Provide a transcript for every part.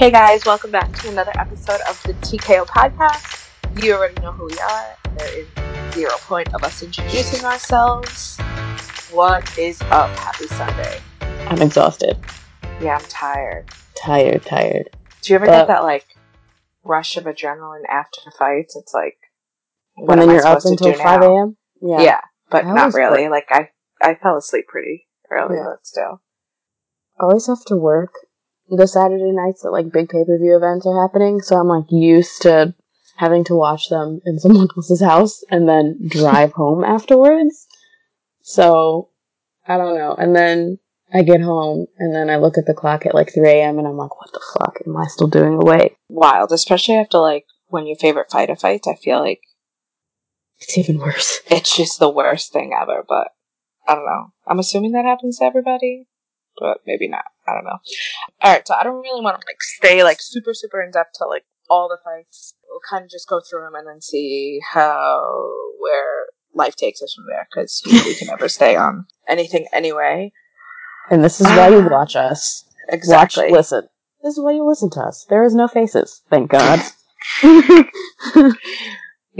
Hey guys, welcome back to another episode of the TKO podcast. You already know who we are. There is zero point of us introducing ourselves. What is up? Happy Sunday. I'm exhausted. Yeah, I'm tired. Tired, tired. Do you ever But- get that like rush of adrenaline after fights? It's like, what and then am I you're up supposed to until do 5 now? a.m.? Yeah. but not really. Like I, I fell asleep pretty early, Yeah. but still. I always have to work the Saturday nights that like big pay per view events are happening, so I'm like used to having to watch them in someone else's house and then drive home afterwards. So I don't know. And then I get home and then I look at the clock at like 3 a.m. and I'm like, what the fuck am I still doing awake? Wild, especially after like when your favorite fighter fights. I feel like It's even worse. it's just the worst thing ever. But I don't know. I'm assuming that happens to everybody, but maybe not. I don't know. All right, so I don't really want to like stay like super super in depth to like all the fights. We'll kind of just go through them and then see how where life takes us from there because we can never stay on anything anyway. And this is why you watch us. Exactly. Watch, listen. This is why you listen to us. There is no faces, thank God.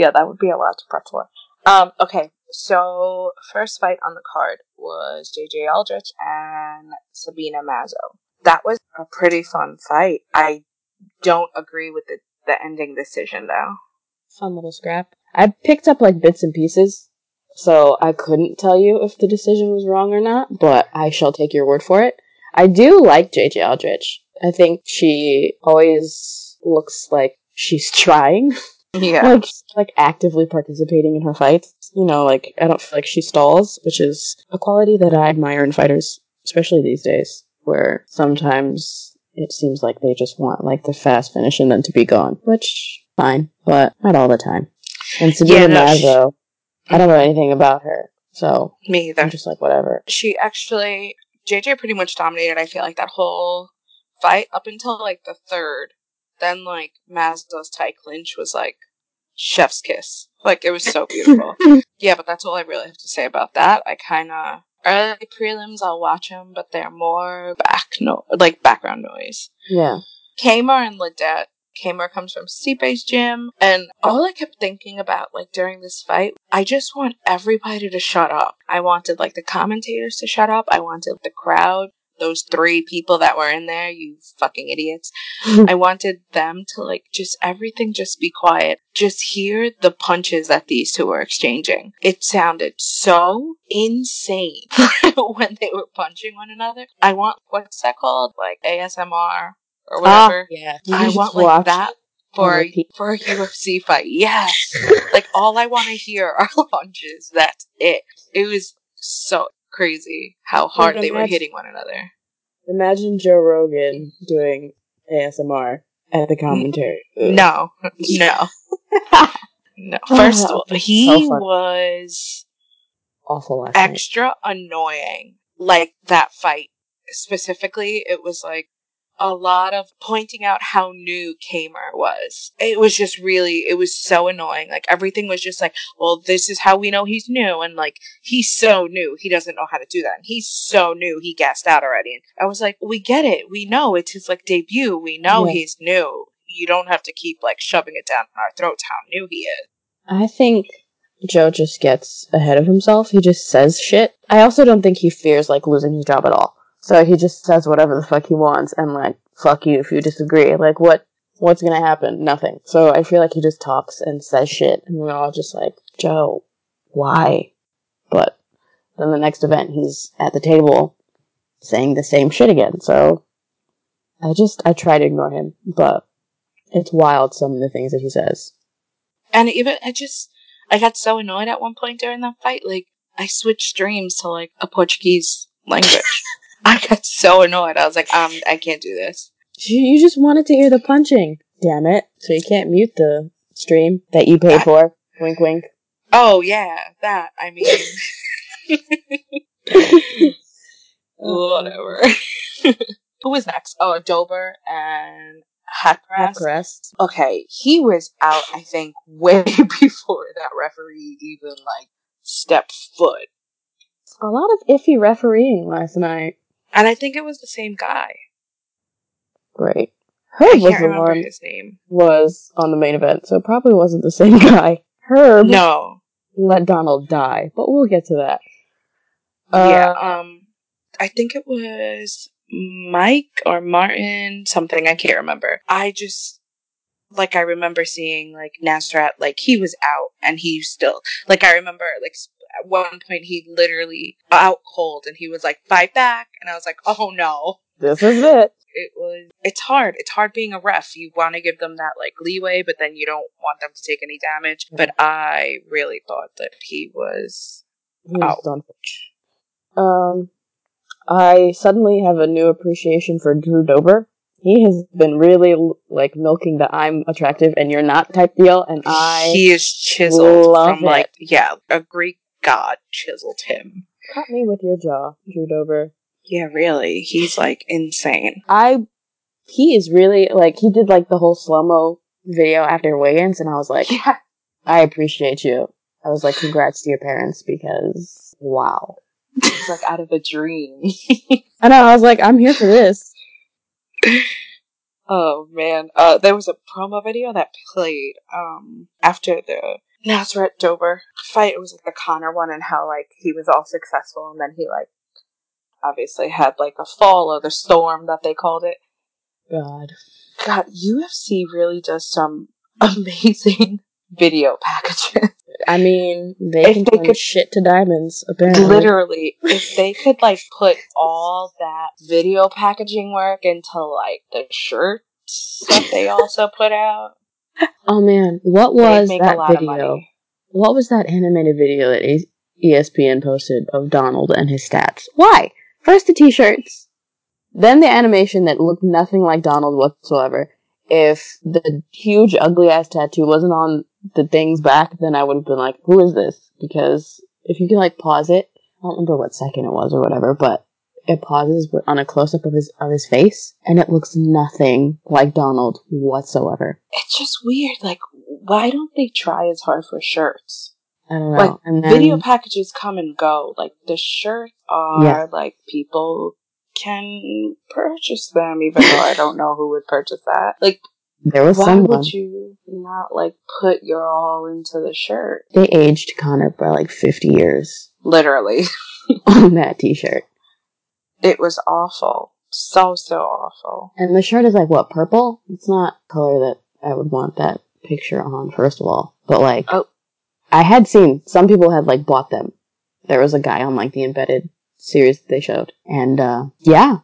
Yeah, that would be a lot to prep for. Um, okay, so first fight on the card was JJ Aldrich and Sabina Mazo. That was a pretty fun fight. I don't agree with the, the ending decision though. Fun little scrap. I picked up like bits and pieces, so I couldn't tell you if the decision was wrong or not, but I shall take your word for it. I do like JJ Aldrich. I think she always looks like she's trying, Yeah. like like actively participating in her fights. You know, like I don't feel like she stalls, which is a quality that I admire in fighters, especially these days, where sometimes it seems like they just want like the fast finish and then to be gone, which fine, but not all the time. And Sabina Yeah, no, Mazo, I don't know anything about her, so Me either. I'm just like whatever. she actually JJ pretty much dominated. I feel like that whole fight up until like the third. Then like Mazo's tie clinch was like chef's kiss. Like it was so beautiful. yeah, but that's all I really have to say about that. I kind of early prelims I'll watch them, but they're more back no like background noise. Yeah, Camur and Ledet. Camur comes from Stipe's gym, and all I kept thinking about, like during this fight, I just want everybody to shut up. I wanted like the commentators to shut up. I wanted the crowd, those three people that were in there, you fucking idiots. I wanted them to like just everything just be quiet. Just hear the punches that these two were exchanging. It sounded so insane when they were punching one another. I want what's that called? Like ASMR or whatever. yeah. I want like watch that for a, for a UFC fight. Yes. like all I want to hear are punches. That's it. It was so crazy how hard they were hitting one another. Imagine Joe Rogan doing ASMR at the commentary. No, no, no. First of all, he so was awful last night. extra annoying. Like that fight specifically, it was like a lot of pointing out how new Camur was. It was just really, it was so annoying. Like everything was just like, well, this is how we know he's new, and like he's so new, he doesn't know how to do that. And he's so new, he gassed out already. And I was like, we get it, we know it's his like debut, we know Yeah. he's new. You don't have to keep like shoving it down our throats how new he is. I think Joe just gets ahead of himself. He just says shit. I also don't think he fears like losing his job at all. So he just says whatever the fuck he wants and like fuck you if you disagree. Like what what's gonna happen? Nothing. So I feel like he just talks and says shit and we're all just like, Joe, why? But then the next event he's at the table saying the same shit again. So I just I try to ignore him, but it's wild some of the things that he says. And even I just I got so annoyed at one point during that fight. Like I switched streams to like a Portuguese language. I got so annoyed. I was like, um, I can't do this. You just wanted to hear the punching. Damn it. So you can't mute the stream that you paid for. Wink, wink. Oh yeah, that. I mean, whatever. Who was next? Oh, Dober and. Crest. Okay, he was out. I think way before that referee even like stepped foot. A lot of iffy refereeing last night. And I think it was the same guy. I Herb was the one his name. was on the main event, so it probably wasn't the same guy. Herb No. let Donald die, but we'll get to that. yeah. Uh, Um, I think it was Mike or Martin, something I can't remember. I just like I remember seeing like Nasrat, like he was out and he still like I remember like at one point he literally out cold and he was like fight back and I was like oh no this is it. it was it's hard it's hard being a ref you want to give them that like leeway but then you don't want them to take any damage but I really thought that he was He was Oh. done. Um, I suddenly have a new appreciation for Drew Dober. He has been really like milking the "I'm attractive and you're not" type deal, and I he is chiseled from like yeah a greek god chiseled him cut me with your jaw, Drew Dober. yeah really he's like insane I he is really like he did like the whole slow mo video after weigh-ins, and I was like, yeah I appreciate you. I was like, congrats to your parents because wow. he's like out of a dream I know. I was like, I'm here for this. oh man uh there was a promo video that played um after the Nasrat Dober fight it was like the Conor one and how like he was all successful and then he like obviously had like a fall or the storm that they called it God. God, UFC really does some amazing video packages. I mean, they If can they turn could- shit to diamonds. Apparently, Literally, if they could like put all that video packaging work into like the shirts that they also put out, Oh man, what was that video? What was that animated video that ESPN posted of Donald and his stats? Why? First the t-shirts, then the animation that looked nothing like Donald whatsoever. If the huge ugly ass tattoo wasn't on the thing's back, then I would have been like, "Who is this?" Because if you can like pause it, I don't remember what second it was or whatever, but it pauses on a close up of his of his face, and it looks nothing like Donald whatsoever. It's just weird. Like, why don't they try as hard for shirts? I don't know. Like, and then, Video packages come and go. Like the shirts are Yeah. like people can purchase them, even though I don't know who would purchase that. Like there was Why someone. would you not like put your all into the shirt? They aged Conor by like 50 years Literally. on that t-shirt. It was awful. So, so awful. And the shirt is like, what, purple? It's not color that I would want that picture on, first of all. But like, Oh. I had seen, some people had like bought them. There was a guy on like the embedded series that they showed. And uh, yeah,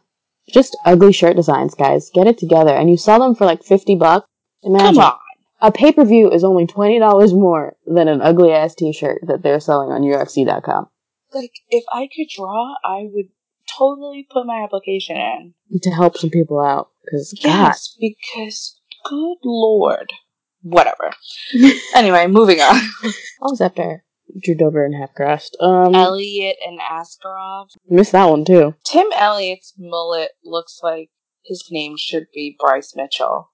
just ugly shirt designs, guys. Get it together. And you sell them for like 50 bucks. Imagine. Come on. A pay-per-view is only $20 more than an ugly ass t-shirt that they're selling on UFC.com. Like, if I could draw, I would totally put my application in. To help some people out. Cause God, Yes, because good lord. Whatever. anyway, moving on. I was after Drew Dober and Haqparast. Um, Elliott and Askarov. missed that one too. Tim Elliott's mullet looks like his name should be Bryce Mitchell.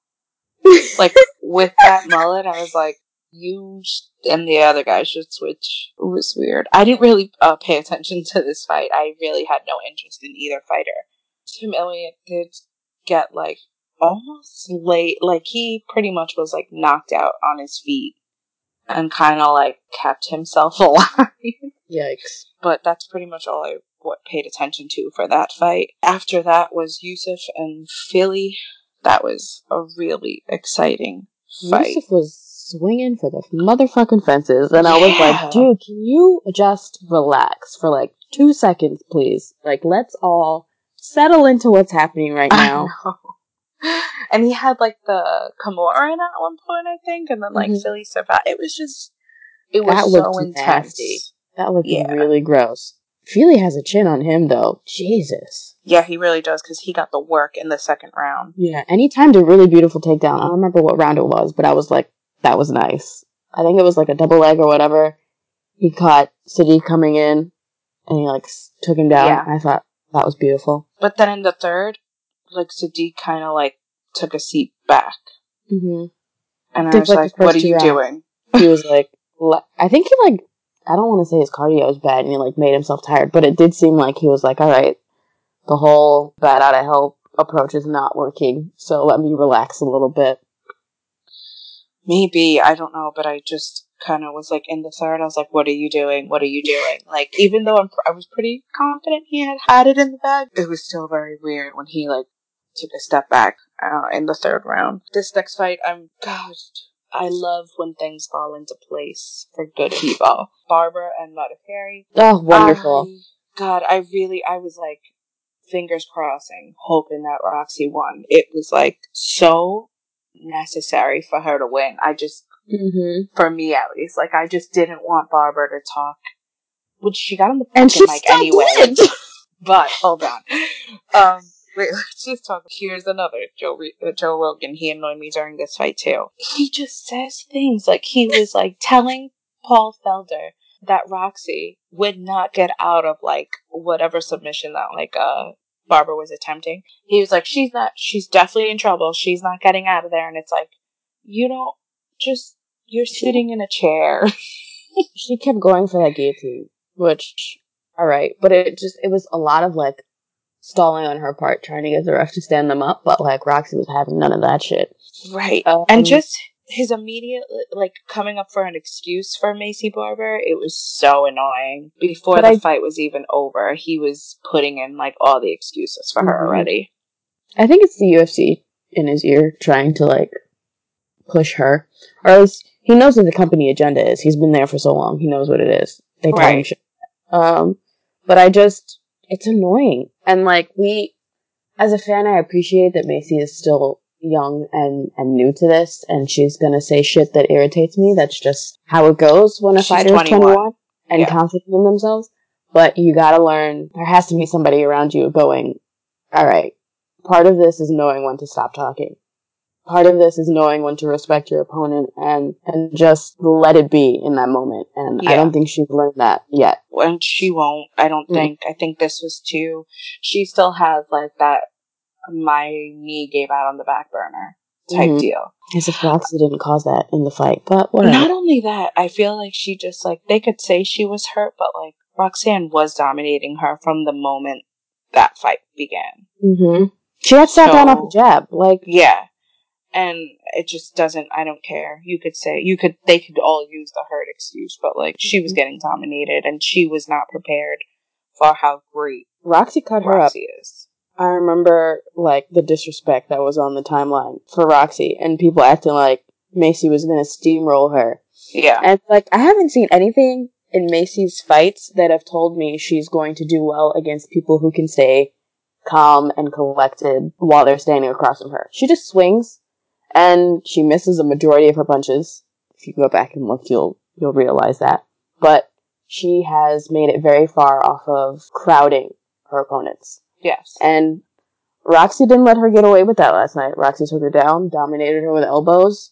like with that mullet, I was like, you and the other guy should switch. It was weird. I didn't really uh, pay attention to this fight. I really had no interest in either fighter. Tim Elliott did get like almost late, like he pretty much was like knocked out on his feet and kind of like kept himself alive Yikes. but that's pretty much all I what paid attention to for that fight. After that was Yusuff and Fili. That was a really exciting fight. Yusuff was swinging for the motherfucking fences, and I was Yeah. like, dude, can you just relax for like two seconds, please? Like, let's all settle into what's happening right now. And he had like the Kimura in at one point, I think, and then like Mhm. Fili survived. It was just, it was That so intense. nasty. That looked Yeah. really gross. Fili has a chin on him, though. Jesus. Yeah, he really does because he got the work in the second round. Yeah, and he timed a really beautiful takedown. I don't remember what round it was, but I was like, that was nice. I think it was like a double leg or whatever. He caught Sodiq coming in, and he like took him down. Yeah. I thought that was beautiful. But then in the third, like Sodiq kind of like took a seat back, hmm and I Did, was like, like, "What are you rounds. doing?" He was like, le- I think he like, I don't want to say his cardio was bad, and he like made himself tired, but it did seem like he was like, all right, the whole bat out of hell approach is not working. So let me relax a little bit. Maybe I don't know, but I just kind of was like in the third. I was like, "What are you doing? What are you doing?" Like even though I'm, I was pretty confident he had had it in the bag, it was still very weird when he like took a step back uh, in the third round. This next fight, I'm gosh, I love when things fall into place for good people. Barber and Modafferi. Oh, wonderful! I, God, I really, I was like fingers crossing, hoping that Roxy won. It was like so necessary for her to win. I just, mm-hmm. for me at least, like I just didn't want Barber to talk, which she got on the and she mic anyway. Did. but hold on, um, wait, let's just talk. Here's another Joe uh, Joe Rogan. He annoyed me during this fight too. He just says things like he was like telling Paul Felder that Roxy would not get out of like whatever submission that like uh Barber was attempting. He was like, She's not she's definitely in trouble. She's not getting out of there and it's like, you don't just you're sitting in a chair. she kept going for that guillotine, which alright. But it just it was a lot of like stalling on her part, trying to get the ref to stand them up, but like Roxy was having none of that shit. Right. Um, and just his immediate like coming up for an excuse for Maycee Barber, it was so annoying. Before the I, fight was even over, he was putting in like all the excuses for mm-hmm. her already. I think it's the UFC in his ear trying to like push her, or else he knows what the company agenda is. He's been there for so long; he knows what it is. They tell right. him shit. Um, but I just it's annoying, and like we, as a fan, I appreciate that Maycee is still young and, and new to this and she's gonna say shit that irritates me. That's just how it goes when a she's fighter 21. is 21 and yeah. confident in themselves. But you gotta learn, there has to be somebody around you going, alright, part of this is knowing when to stop talking. Part of this is knowing when to respect your opponent and, and just let it be in that moment. And yeah. I don't think she's learned that yet. And she won't, I don't mm. think. I think this was too, she still has like that my knee gave out on the back burner type mm-hmm. deal. As if Roxy didn't cause that in the fight, but whatever. Not only that, I feel like she just like they could say she was hurt, but like Roxanne was dominating her from the moment that fight began. Mm-hmm. She had sat so, down off a jab, like yeah, and it just doesn't. I don't care. You could say you could. They could all use the hurt excuse, but like she was mm-hmm. getting dominated, and she was not prepared for how great Roxy cut Roxy her up. Is. I remember like the disrespect that was on the timeline for Roxy and people acting like Maycee was gonna steamroll her. Yeah. And like I haven't seen anything in Maycee's fights that have told me she's going to do well against people who can stay calm and collected while they're standing across from her. She just swings and she misses a majority of her punches. If you go back and look, you'll you'll realize that. But she has made it very far off of crowding her opponents. Yes. And Roxy didn't let her get away with that last night. Roxy took her down, dominated her with elbows.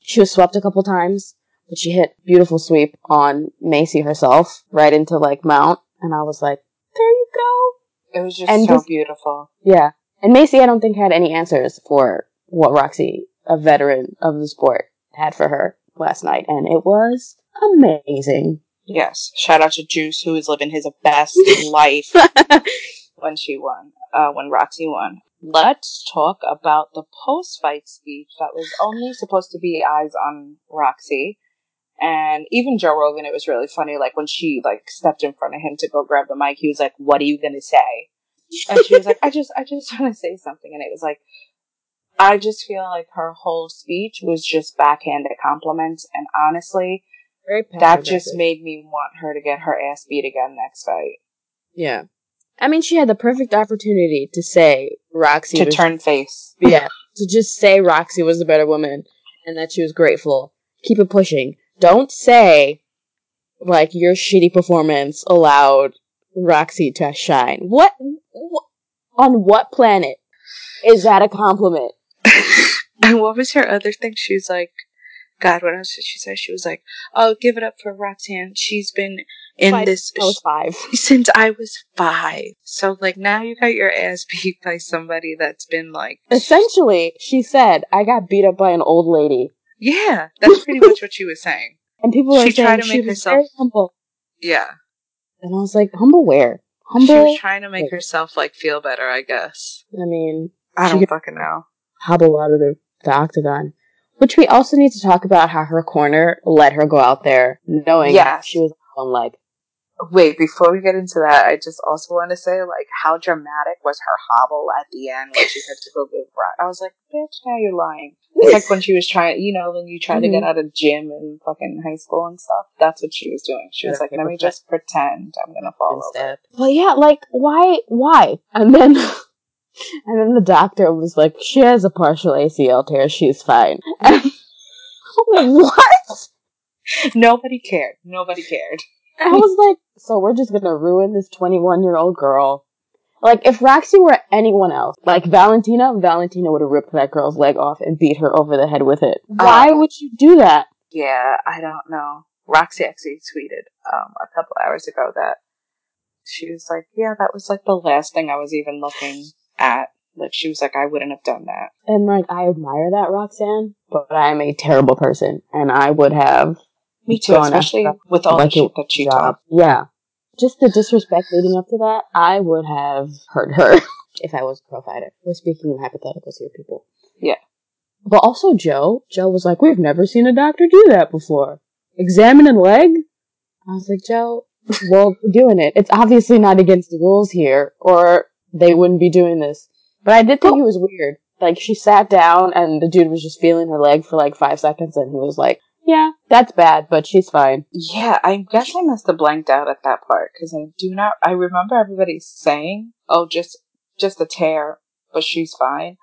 She was swept a couple times, but she hit beautiful sweep on Maycee herself, right into like mount, and I was like, there you go. It was just and so just, beautiful. Yeah. And Maycee, I don't think had any answers for what Roxy, a veteran of the sport, had for her last night, and it was amazing. Yes. Shout out to Juice, who is living his best life when she won, uh, when Roxy won. Let's talk about the post fight speech that was only supposed to be eyes on Roxy. And even Joe Rogan, it was really funny. Like when she like stepped in front of him to go grab the mic, he was like, "What are you gonna say?" And she was like, "I just, I just want to say something." And it was like, I just feel like her whole speech was just backhanded compliments. And honestly, that just made me want her to get her ass beat again next fight. Yeah. I mean, she had the perfect opportunity to say Roxy to was, turn face. Yeah, to just say Roxy was the better woman and that she was grateful. Keep it pushing. Don't say like your shitty performance allowed Roxy to shine. What, what on what planet is that a compliment? and what was her other thing? She was like, God, what else did she say? She was like, "Oh, give it up for Roxanne. She's been in five, this I was five since I was five. So like now you got your ass beat by somebody that's been like essentially. She said, "I got beat up by an old lady." Yeah, that's pretty much what she was saying. And people were she saying tried to make herself humble. Yeah, and I was like, humble where? Humble. She was trying to make herself like feel better, I guess. I mean, I don't fucking know. hobble out of the, the octagon. Which we also need to talk about how her corner let her go out there knowing Yes. she was on one leg. Wait, before we get into that, I just also want to say, like, how dramatic was her hobble at the end when she had to go give rock? I was like, bitch, now you're lying. It's like when she was trying, you know, when you try to get out of gym in fucking high school and stuff. That's what she was doing. She was Yeah, like, let me pretend. just pretend I'm gonna fall over. Instead. Well, yeah, like why? Why? And then, and then the doctor was like, "She has a partial ACL tear. She's fine." And I'm what? Nobody cared. Nobody cared. I was like, so we're just gonna ruin this 21 year old girl. Like, if Roxy were anyone else, like Valentina, Valentina would have ripped that girl's leg off and beat her over the head with it. Why would you do that? Yeah, I don't know. Roxy actually tweeted um, a couple hours ago that she was like, "Yeah, that was like the last thing I was even looking at." Like she was like, "I wouldn't have done that." And like, I admire that, Roxanne, but I am a terrible person, and I would have Me too, especially with all like the shit it that she talked. Yeah. Just the disrespect leading up to that, I would have hurt her if I was a pro fighter. We're speaking in hypotheticals here, people. Yeah. But also Joe. Joe was like, We've never seen a doctor do that before. Examine a leg? I was like, Joe, well, we're doing it. It's obviously not against the rules here, or they wouldn't be doing this. But I did think it was weird. Like, she sat down and the dude was just feeling her leg for like five seconds and he was like, Yeah, that's bad, but she's fine. Yeah, I guess I must have blanked out at that part because I do not. I remember everybody saying, "Oh, just just a tear, but she's fine."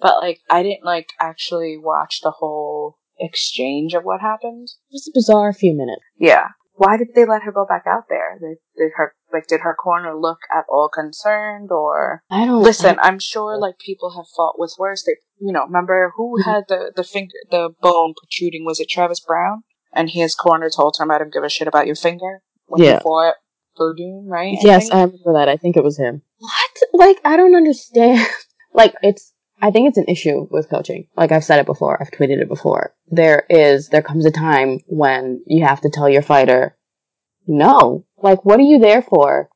But like, I didn't like actually watch the whole exchange of what happened. It was a bizarre few minutes. Yeah. Why did they let her go back out there? Did, did her like did her corner look at all concerned or I don't listen? I'm sure like people have fought with worse. They you know remember who Mhm. had the the finger the bone protruding? Was it Travis Browne? And his corner told him I don't give a shit about your finger when Yeah. fought Werdum, right? I Yes, think? I remember that. I think it was him. What? Like, I don't understand. like, it's, I think it's an issue with coaching. Like, I've said it before. I've tweeted it before. There is, there comes a time when you have to tell your fighter, no. Like, what are you there for?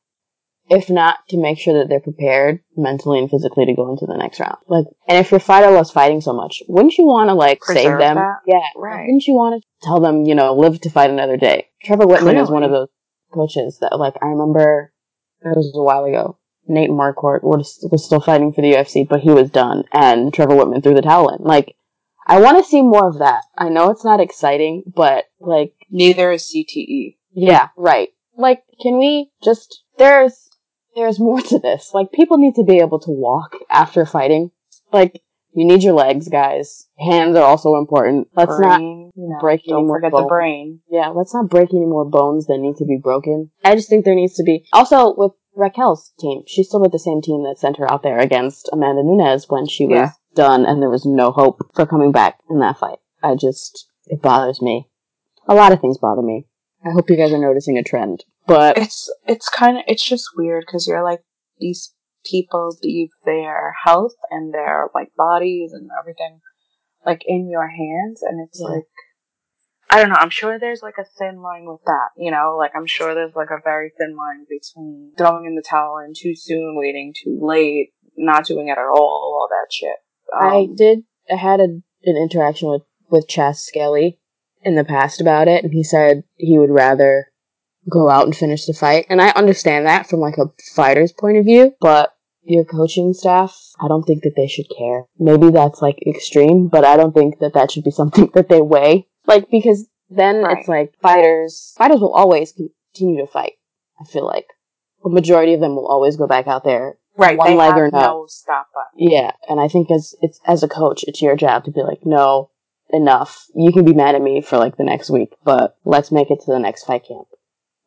If not to make sure that they're prepared mentally and physically to go into the next round. Like, and if your fighter loves fighting so much, wouldn't you want to, like, save them? that? Yeah. Right. Wouldn't you want to tell them, you know, live to fight another day? Trevor Wittman is one of those coaches that, like, I remember it was a while ago. Nate Marquardt was, was still fighting for the UFC, but he was done, and Trevor Wittman threw the towel in. Like, I want to see more of that. I know it's not exciting, but, like, Neither is. CTE. yeah, right. Like, can we just, there's, there's more to this. Like, people need to be able to walk after fighting. Like, you need your legs, guys. Hands are also important. Let's not brain, you know, break any more forget the brain. yeah, let's not break any more bones that need to be broken. I just think there needs to be. Also, with Raquel's team, she's still with the same team that sent her out there against Amanda Nunes when she was Yeah. done and there was no hope for coming back in that fight. I just, it bothers me. A lot of things bother me. I hope you guys are noticing a trend. But, It's it's kind of it's just weird because you're like these people leave their health and their like bodies and everything like in your hands, and it's Yeah. like I don't know. I'm sure there's like a thin line with that. You know, like I'm sure there's like a very thin line between throwing in the towel and too soon, waiting too late, not doing it at all, all that shit. I Um, did, I had a, an interaction with, with Chas Skelly in the past about it, and he said he would rather go out and finish the fight. And I understand that from like a fighter's point of view, but your coaching staff, I don't think that they should care. Maybe that's like extreme, but I don't think that that should be something that they weigh. Like, because then Right. it's like fighters, fighters will always continue to fight. I feel like a majority of them will always go back out there. right. one leg or no. no stop button. Yeah, and I think as it's as a coach, it's your job to be like, no, enough. You can be mad at me for like the next week, but let's make it to the next fight camp.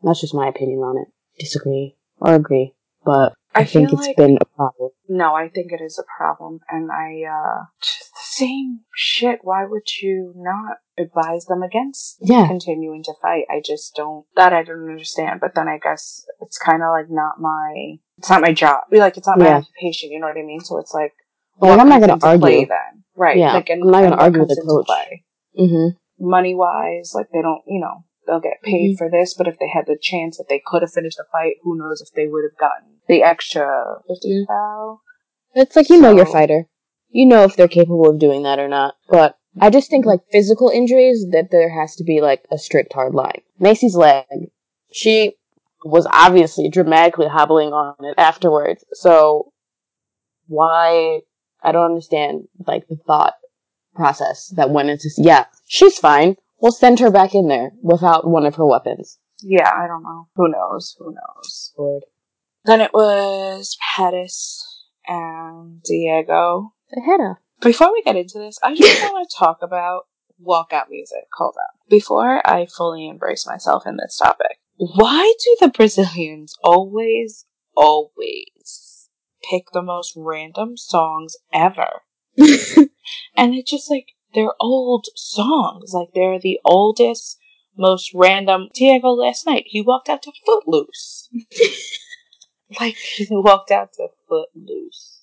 That's just my opinion on it. Disagree or agree, but I, I think it's like- been a problem. No, I think it is a problem, and I uh just the same shit. Why would you not advise them against Yeah, continuing to fight? I just don't. That I don't understand. But then I guess it's kind of like not my. It's not my job. Like it's not my occupation. You know what I mean? So it's like. Well, what I'm not gonna argue. Play then, right? Yeah, Like, and, I'm not gonna argue with the coach. Mm-hmm. Money wise, like they don't. You know, they'll get paid Mhm. for this. But if they had the chance that they could have finished the fight, who knows if they would have gotten the extra fifty thou. It's like you know your So- fighter. You know if they're capable of doing that or not. But I just think like physical injuries that there has to be like a strict hard line. Maycee's leg, she was obviously dramatically hobbling on it afterwards. So why I don't understand like the thought process that went into yeah, she's fine. We'll send her back in there without one of her weapons. Yeah, I don't know. Who knows? Who knows? Lord. Then it was Pettis and Diego. The head. Before we get into this, I just want to talk about walkout music. Hold on. Before I fully embrace myself in this topic, why do the Brazilians always, always pick the most random songs ever? and it's just like, they're old songs. Like, they're the oldest, most random. Diego last night, he walked out to Footloose. like, he walked out to Footloose.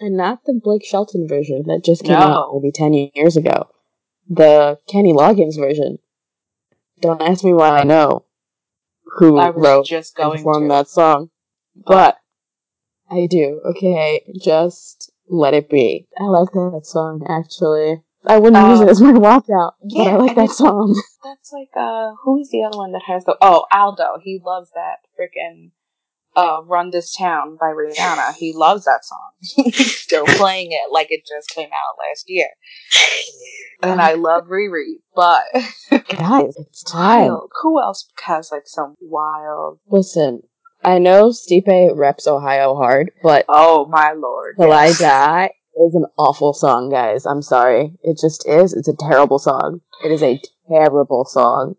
And not the Blake Shelton version that just came No. out maybe 10 years ago. The Kenny Loggins version. Don't ask me why I know who I wrote just and going performed to. that song. But I do, okay? Just let it be. I like that song, actually. I wouldn't use it Um, as my walkout, but I like and that song. That's like uh who's the other one that has the oh Aldo. He loves that freaking uh Run This Town by Rihanna. He loves that song. He's still playing it like it just came out last year. And I love Riri, but Guys, it's time. wild. Who else has like some wild Listen, I know Stipe reps Ohio hard, but Oh my lord. Till yes. I Die is an awful song, guys. I'm sorry. It just is. It's a terrible song. It is a terrible song.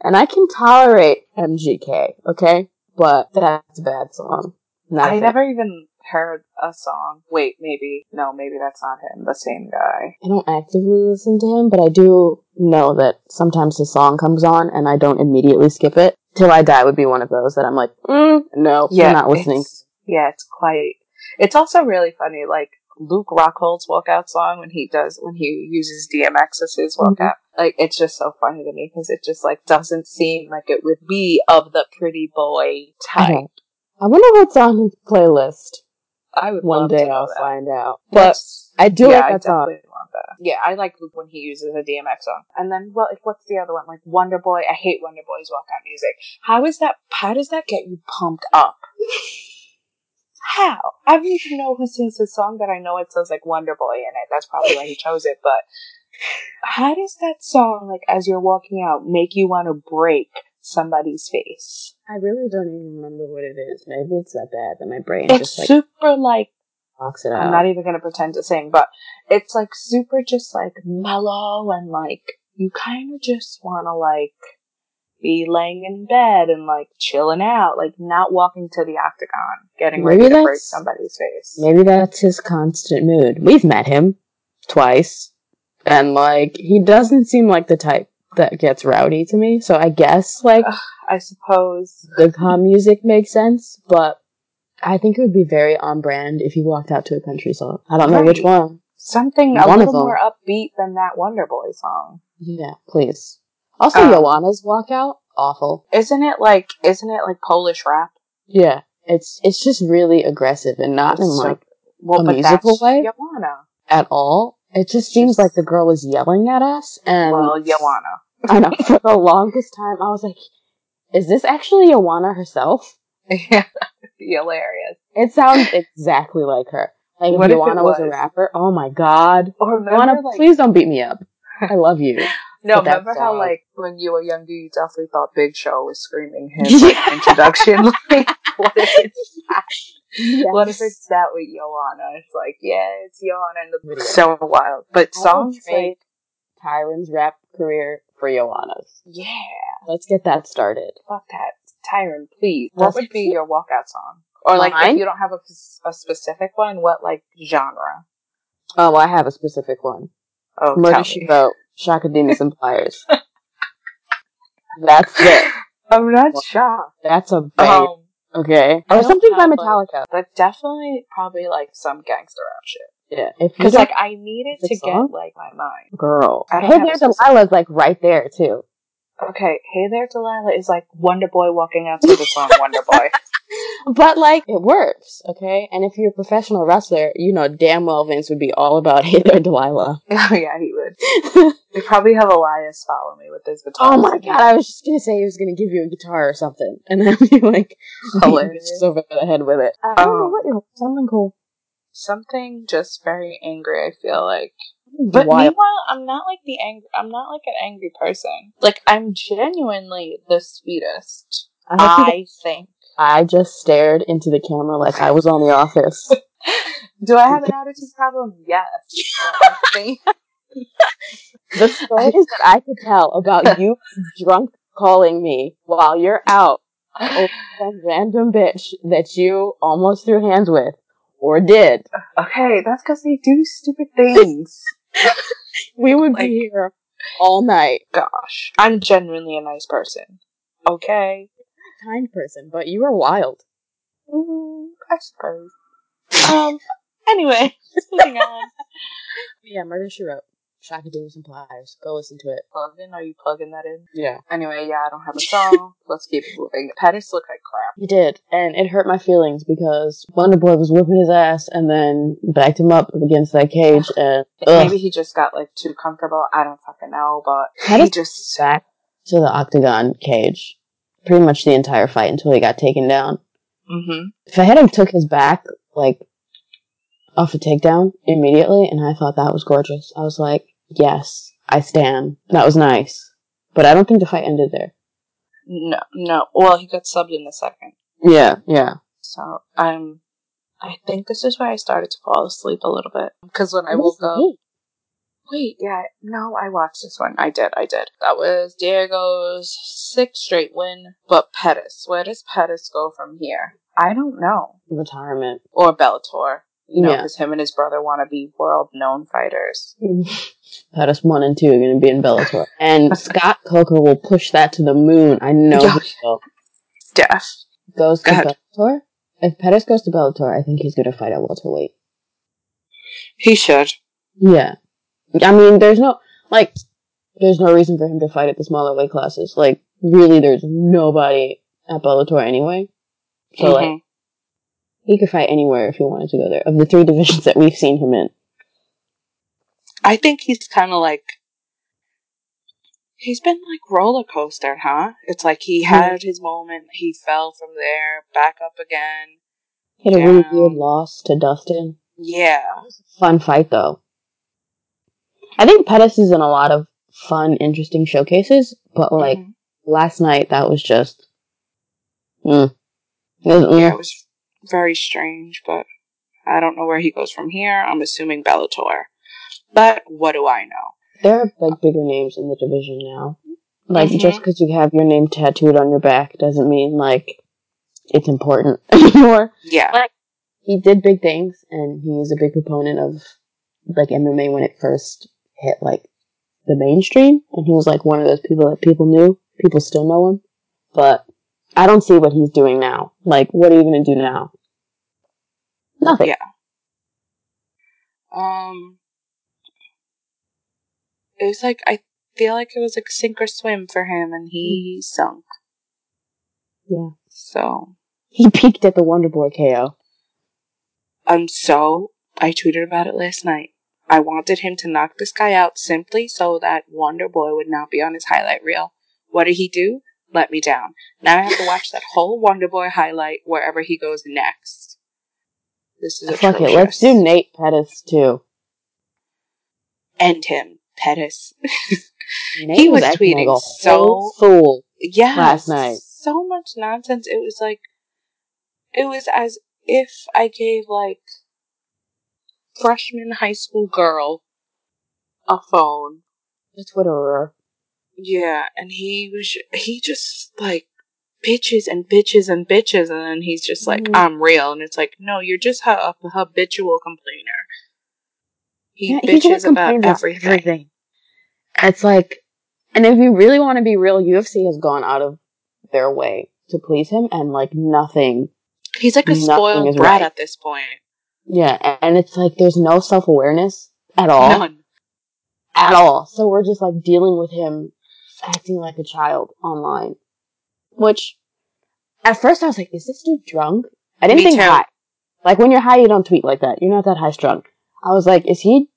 And I can tolerate MGK, okay? But that's a bad song. Not I fan. never even heard a song. Wait, maybe no, maybe that's not him. The same guy. I don't actively listen to him, but I do know that sometimes his song comes on and I don't immediately skip it. Till I Die would be one of those that I'm like, mm, no, Yeah, I'm not listening. yeah, it's quite. It's also really funny, like Luke Rockhold's walkout song when he does when he uses DMX as his Mhm. walkout. Like it's just so funny to me because it just like doesn't seem like it would be of the pretty boy type. I wonder what's on his playlist. I would One day I'll that. find out. But That's- I do yeah, like that song. that. Yeah, I like Luke when he uses a DMX song. And then, well, like, what's the other one? Like Wonder Boy. I hate Wonder Boy's walkout music. How is that? How does that get you pumped up? How? I don't even know who sings his song, but I know it says like Wonder Boy in it. That's probably why he chose it. But how does that song, like as you're walking out, make you want to break somebody's face? I really don't even remember what it is. Maybe it's that bad that my brain It's just like super like knocks it out. I'm not even gonna pretend to sing, but it's like super just like mellow and like you kind of just want to like be laying in bed and like chilling out, like not walking to the octagon, getting Maybe ready to break somebody's face. Maybe that's his constant mood. We've met him twice, and like he doesn't seem like the type that gets rowdy to me. So I guess like I suppose. the calm music makes sense, but I think it would be very on brand if he walked out to a country song. I don't know which one. Something a One of little more upbeat than that Wonder Boy song. Yeah, please. Also, Um, Joanna's walkout awful. Isn't it like isn't it like Polish rap? Yeah, it's it's just really aggressive and not in It's so- like Well, a musical way? Joanna. at all. It just seems Just- like the girl is yelling at us, and Well, Joanna. I know for the longest time I was like, "Is this actually Joanna herself?" yeah, hilarious. It sounds exactly like her. Like What if Joanna was? a rapper, oh my god, Joanna, like, please don't beat me up. I love you. No, But remember how song- like when you were younger, you definitely thought Big Show was screaming his like, Yeah. introduction. like, what if it's that? Yes. What if it's that with Joanna? It's like, yeah, it's Joanna and the Video. so wild. But I will songs trade like, Tyron's rap career for Joanna's? yeah, Let's get that started. fuck that, Tyron, please. What Does would be feel- your walkout song? Or like, Mine? if you don't have a, a specific one, what like genre? Oh, I have a specific one. Oh, Murder tell She me. Wrote, Chaka Demus and Pliers. That's it. I'm not Well, shocked. That's a bang. Um, okay. Or something by have, like- Metallica. but definitely probably like some gangster rap shit. Yeah. Because like I needed to song? get like my mind. girl. Hey there, Delilah's like right there too. Okay, Hey There Delilah is like Wonder Boy walking out to the song Wonder Boy. But like it works, okay? And if you're a professional wrestler, you know damn well Vince would be all about hey there, Delilah. Oh yeah, he would. They probably have Elias follow me with his guitar. oh my god, I was just gonna say he was gonna give you a guitar or something, and then be like Hilarious. just over the head with it. Um, I don't know what you're something cool. Something just very angry. I feel like. But Wild. meanwhile, I'm not like the angry. I'm not like an angry person. Like I'm genuinely the sweetest. I, you- I think. I just stared into the camera like I was on The Office. Do I have an attitude problem? Yes. But I think the stories that I could tell about you drunk calling me while you're out over some random bitch that you almost threw hands with or did. okay, that's because they do stupid things. We would Like- be here all night. Gosh, I'm genuinely a nice person. Okay. Kind person, but you are wild. Mm, I suppose. Um. Anyway, moving on. Yeah, Murder She Wrote. Shaka Davis and Pliers. Go listen to it. Plugged in? Are you plugging that in? Yeah. Anyway, yeah, I don't have a song. Let's keep it moving. Pettis look like crap. He did, and it hurt my feelings because Wonder Boy was whipping his ass and then backed him up against that cage and ugh, Maybe he just got like too comfortable. I don't fucking know, but How he just back to the octagon cage pretty much the entire fight until he got taken down. hmm If I had him took his back like off a takedown immediately, and I thought that was gorgeous. I was like, yes, I stand. That was nice, but I don't think the fight ended there. No, no. Well, he got subbed in a second. Yeah, yeah. So I'm. I think this is where I started to fall asleep a little bit because when I woke up. Wait, yeah, no, I watched this one. I did, I did. That was Diego's sixth straight win. But Pettis, where does Pettis go from here? I don't know. Retirement. Or Bellator, you know, Yeah. because him and his brother want to be world known fighters. Pettis one and two are going to be in Bellator, and Scott Coker will push that to the moon. I know Yeah. he will. Steph. Goes Go to ahead. Bellator. If Pettis goes to Bellator, I think he's going to fight at welterweight. He should. Yeah. I mean, there's no, like, there's no reason for him to fight at the smaller weight classes. Like, really, there's nobody at Bellator anyway. So, like, Mhm. he could fight anywhere if he wanted to go there. Of the three divisions that we've seen him in. I think he's kind of like. He's been like roller coaster, huh? It's like he Mhm. had his moment, he fell from there, back up again. He had a really weird loss to Dustin. Yeah. Fun fight, though. I think Pettis is in a lot of fun, interesting showcases, but, like, Mhm. last night, that was just. Mm. It was, mm. yeah, it was very strange, but I don't know where he goes from here. I'm assuming Bellator. But what do I know? There are like bigger names in the division now. Like Mhm. just because you have your name tattooed on your back doesn't mean like it's important anymore. Yeah. Like he did big things, and he is a big proponent of like MMA when it first hit like the mainstream, and he was like one of those people that people knew. People still know him, but I don't see what he's doing now. Like, what are you gonna do now? Nothing. Yeah. Um, it was like I feel like it was like sink or swim for him, and he sunk. Yeah. So He peaked at the Wonder Boy KO. I'm so I tweeted about it last night. I wanted him to knock this guy out simply so that Wonder Boy would not be on his highlight reel. What did he do? Let me down. Now I have to watch that whole Wonder Boy highlight wherever he goes next. This is a Fuck it, let's do Nate Pettis too. End him, Pettis. Nate He was acting tweeting like so- fool. Yeah, Last night. so much nonsense. It was like, it was as if I gave like freshman high school girl a phone. The Twitterer. Yeah, and he was he just like bitches and bitches and bitches, and then he's just like, Mhm. "I'm real," and it's like, no, you're just a, a habitual complainer. He Yeah, bitches about complains everything. everything. It's like, and if you really want to be real, UFC has gone out of their way to please him, and like nothing. He's like a spoiled brat right. at this point. Yeah, and it's like there's no self awareness at all, None. at all. So we're just like dealing with him acting like a child online, which At first, I was like, "Is this dude drunk?" I didn't Me think too. high. Like when you're high, you don't tweet like that. You're not that high strung. I was like, "Is he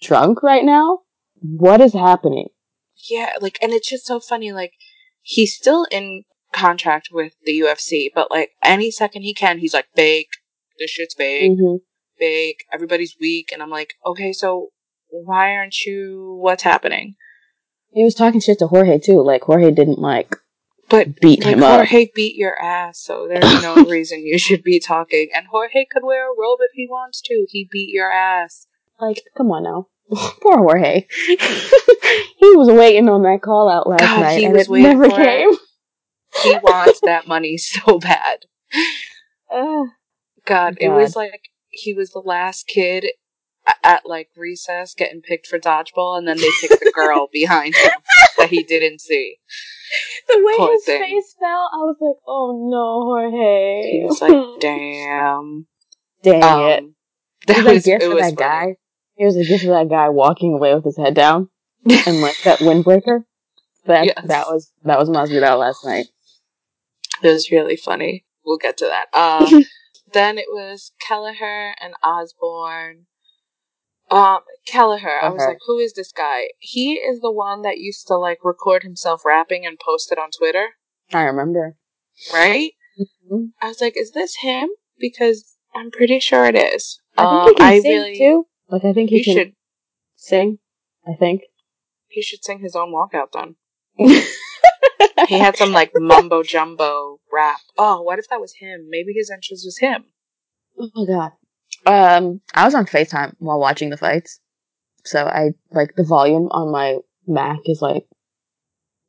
drunk right now? What is happening?" Yeah, like, and it's just so funny. Like, he's still in contract with the UFC, but like any second he can, he's like, fake. This shit's fake. hmm Fake. Everybody's weak. And I'm like, okay, so why aren't you? What's happening? He was talking shit to Jorge too. Like Jorge didn't like But beat like him up. Jorge beat your ass, so there's no reason you should be talking. And Jorge could wear a robe if he wants to. He beat your ass. Like, come on now. Poor Jorge. he was waiting on that call out last God, night he and was it waiting never for it. came. He wants that money so bad. Uh, God, it was like he was the last kid a- at like recess getting picked for dodgeball, and then they picked the girl behind him that he didn't see. the way Poor his thing. face fell, I was like, oh no, Jorge. He was like, "Damn." Dang it. Um, that There's a was gift it for was that funny. guy. was a gift for that guy walking away with his head down and like that windbreaker. That Yes. that was that was Masvidal last night. It was really funny. We'll get to that. Um, then it was Kelleher and Osbourne. Um, Kelleher, I was like, who is this guy? He is the one that used to like record himself rapping and post it on Twitter, I remember. right? Mhm. I was like, is this him? Because I'm pretty sure it is. I think he can I sing really, too. Like I think he, he can should, sing. I think. he should sing his own walkout then. He had some like mumbo jumbo rap. Oh, what if that was him? Maybe his entrance was him. Oh my god. Um, I was on FaceTime while watching the fights, so I like the volume on my Mac is like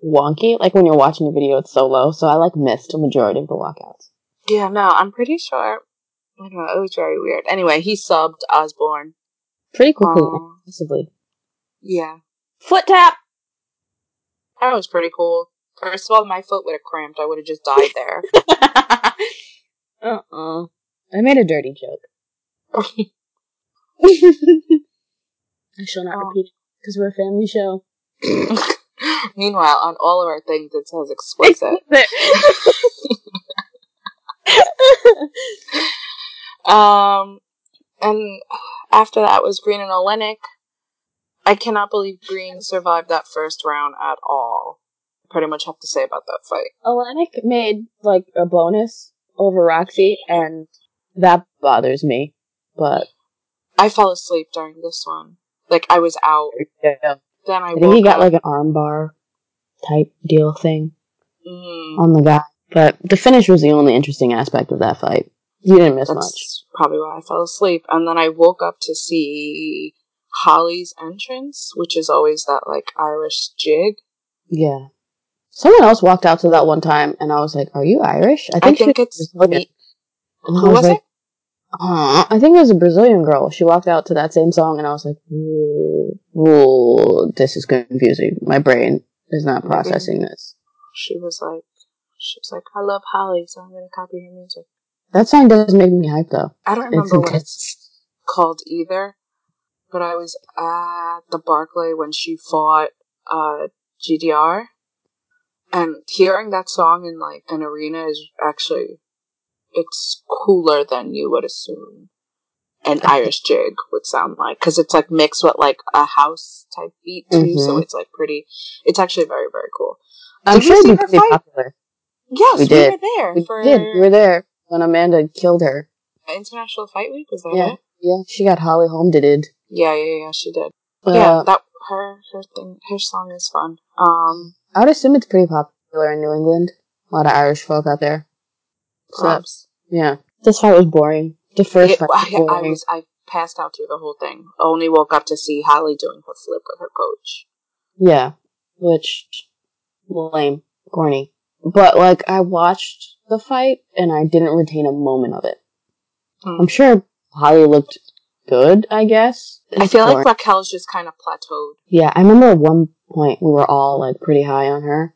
wonky. Like when you're watching a video, it's so low, so I like missed a majority of the walkouts. Yeah, no, I'm pretty sure. I don't know. It was very weird. Anyway, he subbed Osbourne. Pretty quickly, Um, possibly. yeah, Foot tap. that was pretty cool. First of all, my foot would have cramped. I would have just died there. uh uh I made a dirty joke. I shall not Oh. repeat it because we're a family show. Meanwhile, on all of our things, it says explicit. um, and after that was Greene and Oleinik. I cannot believe Greene survived that first round at all. Pretty much have to say about that fight. Oleinik made like a bonus over Roxy, and that bothers me. But I fell asleep during this one. Like I was out. yeah. Then I, I think he got up. like an armbar type deal thing Mm, on the guy. But the finish was the only interesting aspect of that fight. You didn't miss much. that's probably why I fell asleep. And then I woke up to see Holly's entrance, which is always that like Irish jig. Yeah. Someone else walked out to that one time, and I was like, "Are you Irish?" I think, she was it's Brazilian. me. Who was like, it? "Aw." I think it was a Brazilian girl. She walked out to that same song, and I was like, "Ooh, ooh, this is confusing. My brain is not processing this." She was like, she was like, I love Holly, so I'm gonna copy her music. That song does make me hype, though. I don't It's remember what it's called either, but I was at the Barclay when she fought uh, GDR, and hearing that song in like an arena is actually it's cooler than you would assume an Irish jig would sound like because it's like mixed with like a house type beat too, so Mhm. it's like pretty. It's actually very very cool. I'm Did you sure it'd be her pretty fight? popular. Yes, We we, did. were there We for did. We were there when Amanda killed her. International Fight Week. Was that Yeah, it? yeah. She got Holly home did. Yeah, yeah, yeah. She did. Uh, yeah, that her her thing her song is fun. Um, I would assume it's pretty popular in New England. A lot of Irish folk out there. So, yeah. This fight was boring. The first It- fight I, was I boring. was I passed out through the whole thing. Only woke up to see Holly doing her flip with her coach. Yeah. Which, lame. Corny. But, like, I watched the fight and I didn't retain a moment of it. Hmm. I'm sure Holly looked good, I guess. I feel like Raquel's just kind of plateaued. Yeah, I remember at one point we were all like pretty high on her.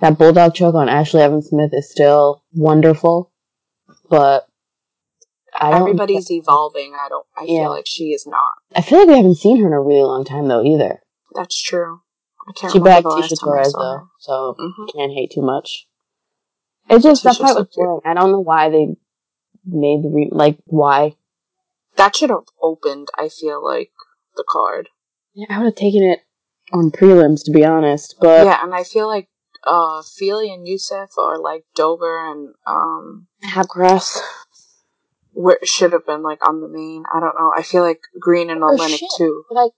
That bulldog choke on Ashlee Evans-Smith is still wonderful, but I don't. Everybody's evolving. I don't. I Yeah. feel like she is not. I feel like we haven't seen her in a really long time though either. That's true. I can't She bagged Tecia Torres though, so Mhm. can't hate too much. It just To that just fight was boring. I don't know why they made the re- like why. That should have opened, I feel like, the card. Yeah, I would have taken it on prelims to be honest, but yeah, and I feel like uh Fili and Yusuff or like Dober and um Haqparast. where should have been like on the main. I don't know. I feel like Greene and Oh, Oleinik shit. too. Like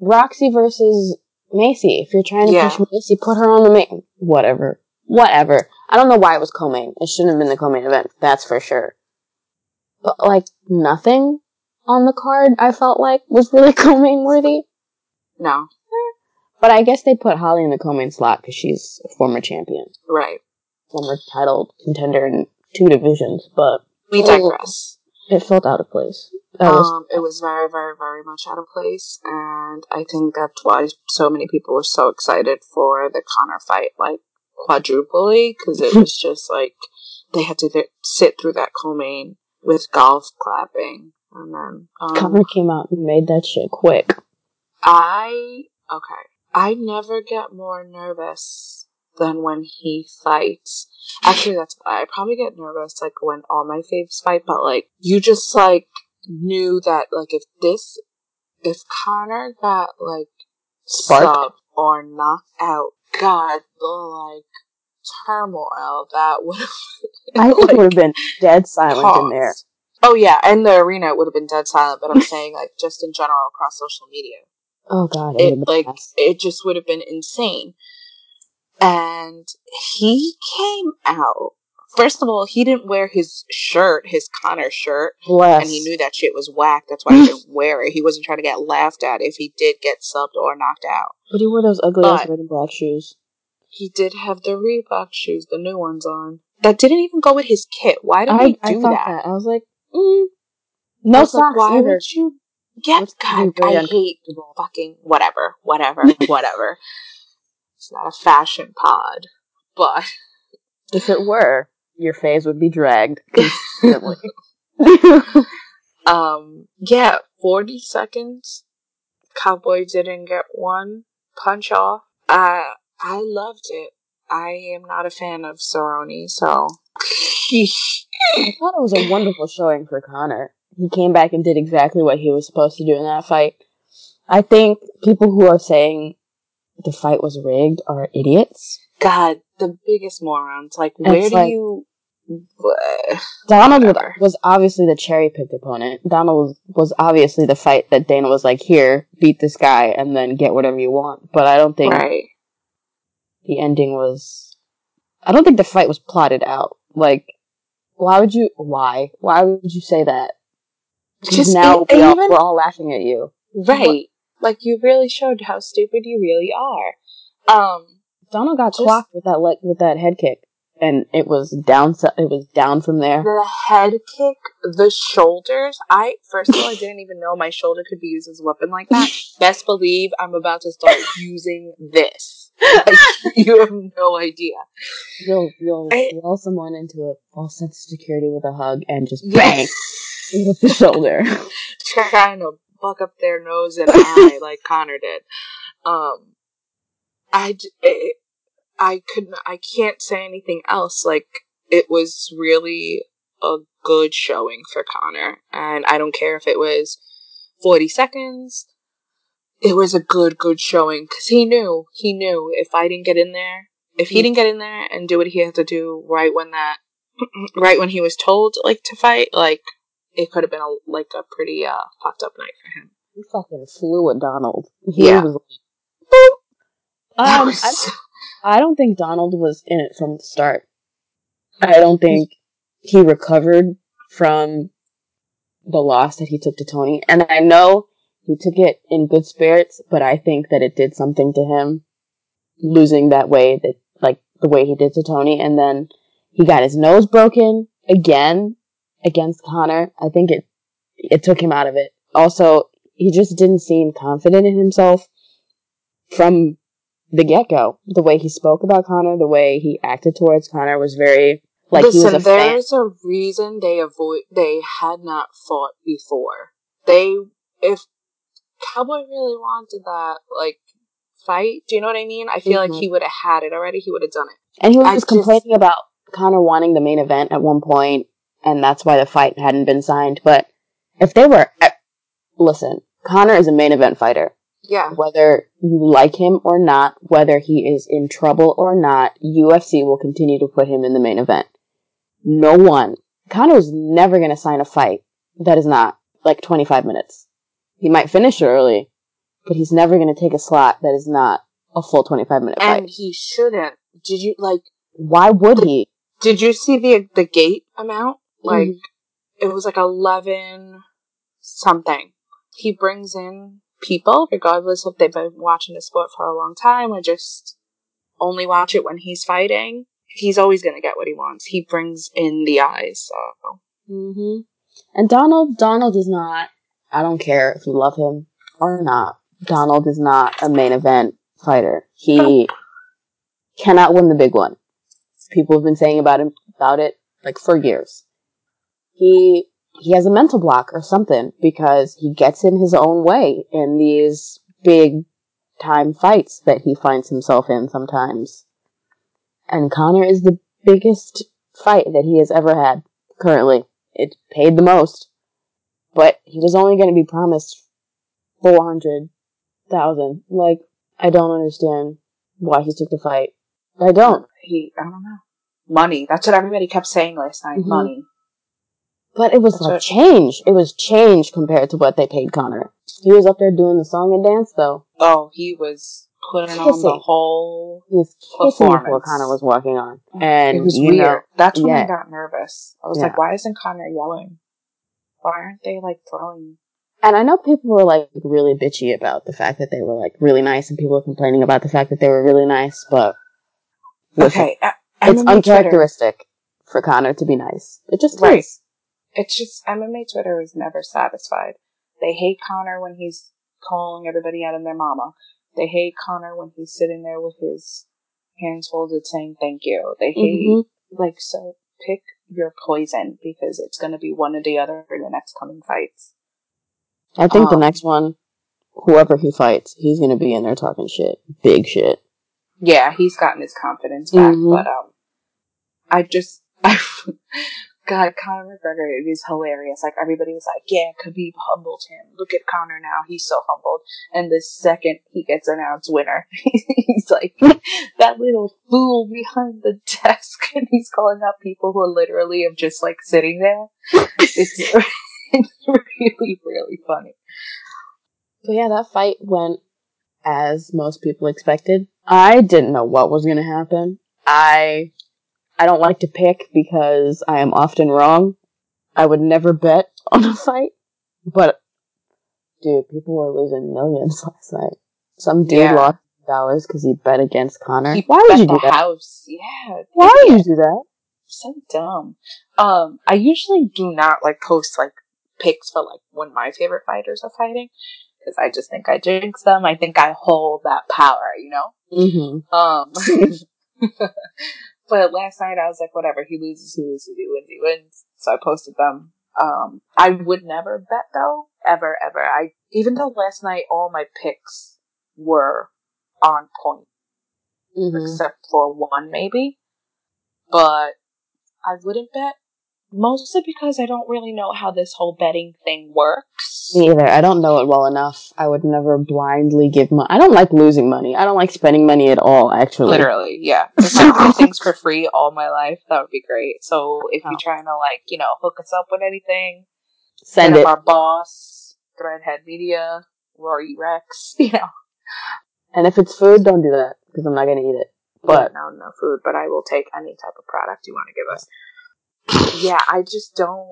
Roxy versus Maycee. If you're trying to Yeah. push Maycee, put her on the main. Whatever. Whatever. I don't know why it was co-main. It shouldn't have been the co-main event. That's for sure. But like nothing on the card, I felt like was really co-main worthy. No, But I guess they put Holly in the co-main slot because she's a former champion, right. former title contender in two divisions. But We digress. it felt out of place. Was- Um, it was very, very, very much out of place, and I think that's why so many people were so excited for the Conor fight, like quadruply, because it was just like they had to th- sit through that co-main with golf clapping, and then um, Conor came out and made that shit quick. I okay. I never get more nervous than when he fights. Actually, that's why I probably get nervous like when all my faves fight. But like, you just like knew that like if this, if Conor got like Sparked. subbed or knocked out, God, the like turmoil that would have. I think it would have been dead silent in there. Oh yeah, and the arena would have been dead silent. But I'm saying like just in general across social media Oh god, it like mess. it just would have been insane. And he came out. First of all, he didn't wear his shirt, his Conor shirt, bless. and he knew that shit was whack. That's why he didn't wear it. He wasn't trying to get laughed at if he did get subbed or knocked out. But he wore those ugly ass red and black shoes. He did have the Reebok shoes, the new ones on. That didn't even go with his kit. Why did I, he I do thought that? that. I was like, mm. No was like, socks why either. would you? That's God, I hate fucking whatever, whatever, whatever. It's not a fashion pod, but If it were, your face would be dragged constantly. um, yeah, forty seconds. Cowboy didn't get one punch off. I I loved it. I am not a fan of Cerrone, so I thought it was a wonderful showing for Conor. He came back and did exactly what he was supposed to do in that fight. I think people who are saying the fight was rigged are idiots. God, the biggest morons. Like, where It's do like- you? Donald was, Whatever. was obviously the cherry picked opponent. Donald was, was obviously the fight that Dana was like, here, beat this guy and then get whatever you want. But I don't think Right. The ending was. I don't think the fight was plotted out. Like, why would you? Why? Why would you say that? Just now e- we all, even- we're all laughing at you. Right. Like you really showed how stupid you really are. Um Donald got Just- clocked with that leg with that head kick, and it was down. It was down from there. the head kick, the shoulders. I first of all I didn't even know my shoulder could be used as a weapon like that. Best believe I'm about to start using this. Like, you have no idea. You'll you'll I- lull someone into a false sense of security with a hug and just bang Yes. with the shoulder. Trying to buck up their nose and eye like Conor did. Um I it, I couldn't I can't say anything else like it was really a good showing for Conor and I don't care if it was 40 seconds it was a good good showing cuz he knew he knew if I didn't get in there if he didn't get in there and do what he had to do right when that right when he was told like to fight like it could have been a like a pretty uh fucked up night for him He fucking flew at Donald. He Yeah. was That Um, was I, I don't think Donald was in it from the start. I don't think he recovered from the loss that he took to Tony. And I know he took it in good spirits, but I think that it did something to him losing that way that like the way he did to Tony and then he got his nose broken again against Conor. I think it it took him out of it. Also, he just didn't seem confident in himself from the get go. The way he spoke about Conor, the way he acted towards Conor was very like Listen, he was a fan. there's a reason they avoid they had not fought before. They if Cowboy really wanted that like fight, do you know what I mean? I feel Mhm. like he would have had it already. He would have done it. And he was I just just- complaining about Conor wanting the main event at one point, and that's why the fight hadn't been signed. But if they were, listen, Conor is a main event fighter. Yeah. Whether you like him or not, whether he is in trouble or not, UFC will continue to put him in the main event. No one. Conor is never going to sign a fight that is not like 25 minutes. He might finish it early, but he's never going to take a slot that is not a full 25 minute And fight. he shouldn't. Did you like? Why would he? Did you see the the gate amount? Like Mhm. it was like eleven something. He brings in people, regardless if they've been watching the sport for a long time or just only watch it when he's fighting. He's always gonna get what he wants. He brings in the eyes. So hmm And Donald, Donald is not, I don't care if you love him or not. Donald is not a main event fighter. He cannot win the big one. People have been saying about him, about it, like for years. He, he has a mental block or something because he gets in his own way in these big time fights that he finds himself in sometimes. And Conor is the biggest fight that he has ever had currently. It paid the most, but he was only going to be promised four hundred thousand. Like, I don't understand why he took the fight. I don't. he, I don't know, money. That's what everybody kept saying last night. Mhm. Money. But it was That's like change. It was change compared to what they paid Conor. He was up there doing the song and dance though. Oh, he was putting on the whole. He was kissing before Conor was walking on, and it was you weird. know, That's when yeah. I got nervous. I was Yeah. like, why isn't Conor yelling? Why aren't they like throwing? And I know people were like really bitchy about the fact that they were like really nice, and people were complaining about the fact that they were really nice. But listen, Okay, I, it's MMA Twitter- uncharacteristic for Conor to be nice. It just Right. is. It's just MMA Twitter is never satisfied. They hate Conor when he's calling everybody out of their mama. They hate Conor when he's sitting there with his hands folded saying thank you. They hate Mhm. like so pick your poison because it's going to be one or the other in the next coming fights. I think the Um, next one, whoever he fights, he's gonna be in there talking shit, big shit. Yeah, he's gotten his confidence back, Mhm. but um, I just, I, God, Conor McGregor it is hilarious. Like everybody was like, "Yeah, Khabib humbled him. Look at Conor now; he's so humbled." And the second he gets announced winner, he's like that little fool behind the desk, and he's calling out people who are literally of just like sitting there. It's it's really really funny. So yeah, that fight went as most people expected. I didn't know what was gonna happen. I I don't like to pick because I am often wrong. I would never bet on a fight, but dude, people were losing millions last night. Some dude Yeah. lost dollars because he bet against Conor. He Why would you do that? house? Yeah, Why would you do that? so dumb. Um, I usually do not like post like picks for like when my favorite fighters are fighting because I just think I jinx them. I think I hold that power, you know. Mm-hmm. Um, but last night I was like, whatever. He loses, he loses. He wins, he wins. So I posted them. Um, I would never bet though, ever, ever. I even though last night all my picks were on point Mm-hmm. except for one maybe. But I wouldn't bet mostly because I don't really know how this whole betting thing works. Me either. I don't know it well enough. I would never blindly give money. I don't like losing money. I don't like spending money at all, actually. Literally, yeah. If I do things for free all my life, that would be great. So if Oh. you're trying to like, you know, hook us up with anything, Send it. our boss, Threadhead Media, Rory Rex, you know. And if it's food, don't do that because I'm not going to eat it. But no, no food, but I will take any type of product you want to give us. Yeah, I just don't.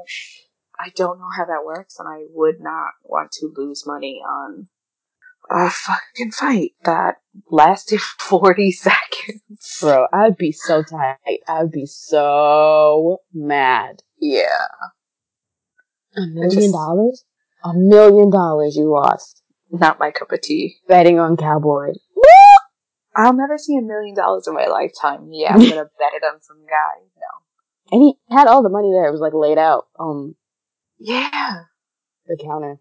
I don't know how that works, and I would not want to lose money on a fucking fight that lasted forty seconds. bro, I'd be so tight. I'd be so mad. Yeah, A million dollars? A million dollars you lost not my cup of tea. betting on Cowboy. I'll never see a million dollars in my lifetime. Yeah, I'm gonna bet it on some guy. No. And he had all the money there. It was like laid out Um, Yeah, the counter.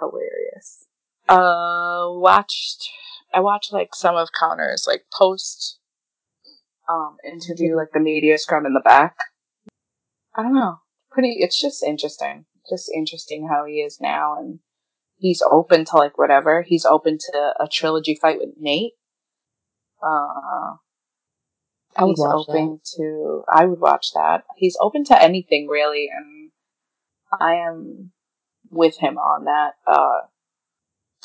hilarious. Uh, watched. I watched like some of Conor's like post um, interview, like the media scrum in the back. I don't know. Pretty, it's just interesting. Just interesting how he is now and he's open to like whatever. He's open to a trilogy fight with Nate. Uh, I would he's open to. I would watch that. He's open to anything really, and I am with him on that. Uh,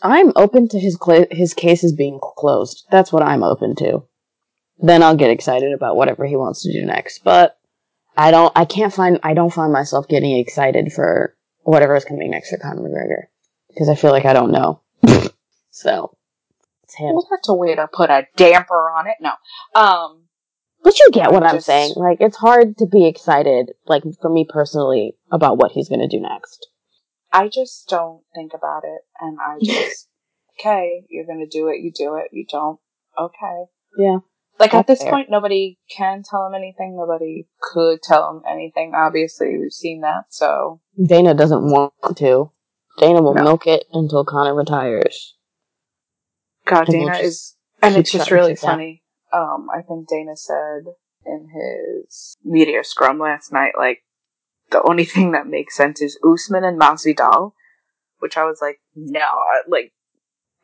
I'm open to his cl- his cases being closed. That's what I'm open to. Then I'll get excited about whatever he wants to do next. But I don't. I can't find. I don't find myself getting excited for whatever is coming next for Conor McGregor because I feel like I don't know. so it's him. we'll have to wait to put a damper on it. No, um, But you get what I'm just- saying. Like it's hard to be excited, like for me personally, about what he's gonna do next. I just don't think about it, and I just okay. You're gonna do it. You do it. You don't. Okay. Yeah. Like at this fair. point, nobody can tell him anything. Nobody could tell him anything. Obviously, we've seen that. So Dana doesn't want to. Dana will No. milk it until Conor retires. God, Dana just is, and it's just really funny. Um, I think Dana said in his media scrum last night, like the only thing that makes sense is Usman and Masvidal, which I was like, no, like,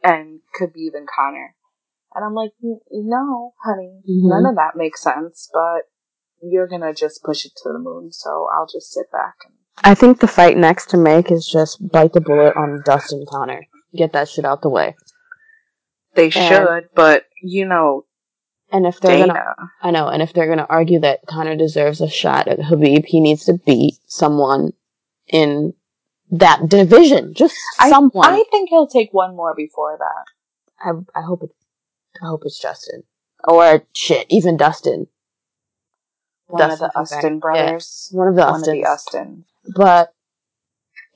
and Khabib and Conor, and I'm like, no, honey, Mhm. none of that makes sense, but you're gonna just push it to the moon, so I'll just sit back and. I think the fight next to make is just bite the bullet on Dustin Conor. Get that shit out the way. They Yeah. should, but you know, And if they're Dana. gonna, I know, and if they're gonna argue that Conor deserves a shot at Khabib, he needs to beat someone in that division. Just I, someone. I think he'll take one more before that. I, I hope it, I hope it's Justin or shit, even Dustin, One Dustin of the. Austin brothers. one of the One of the Austin. But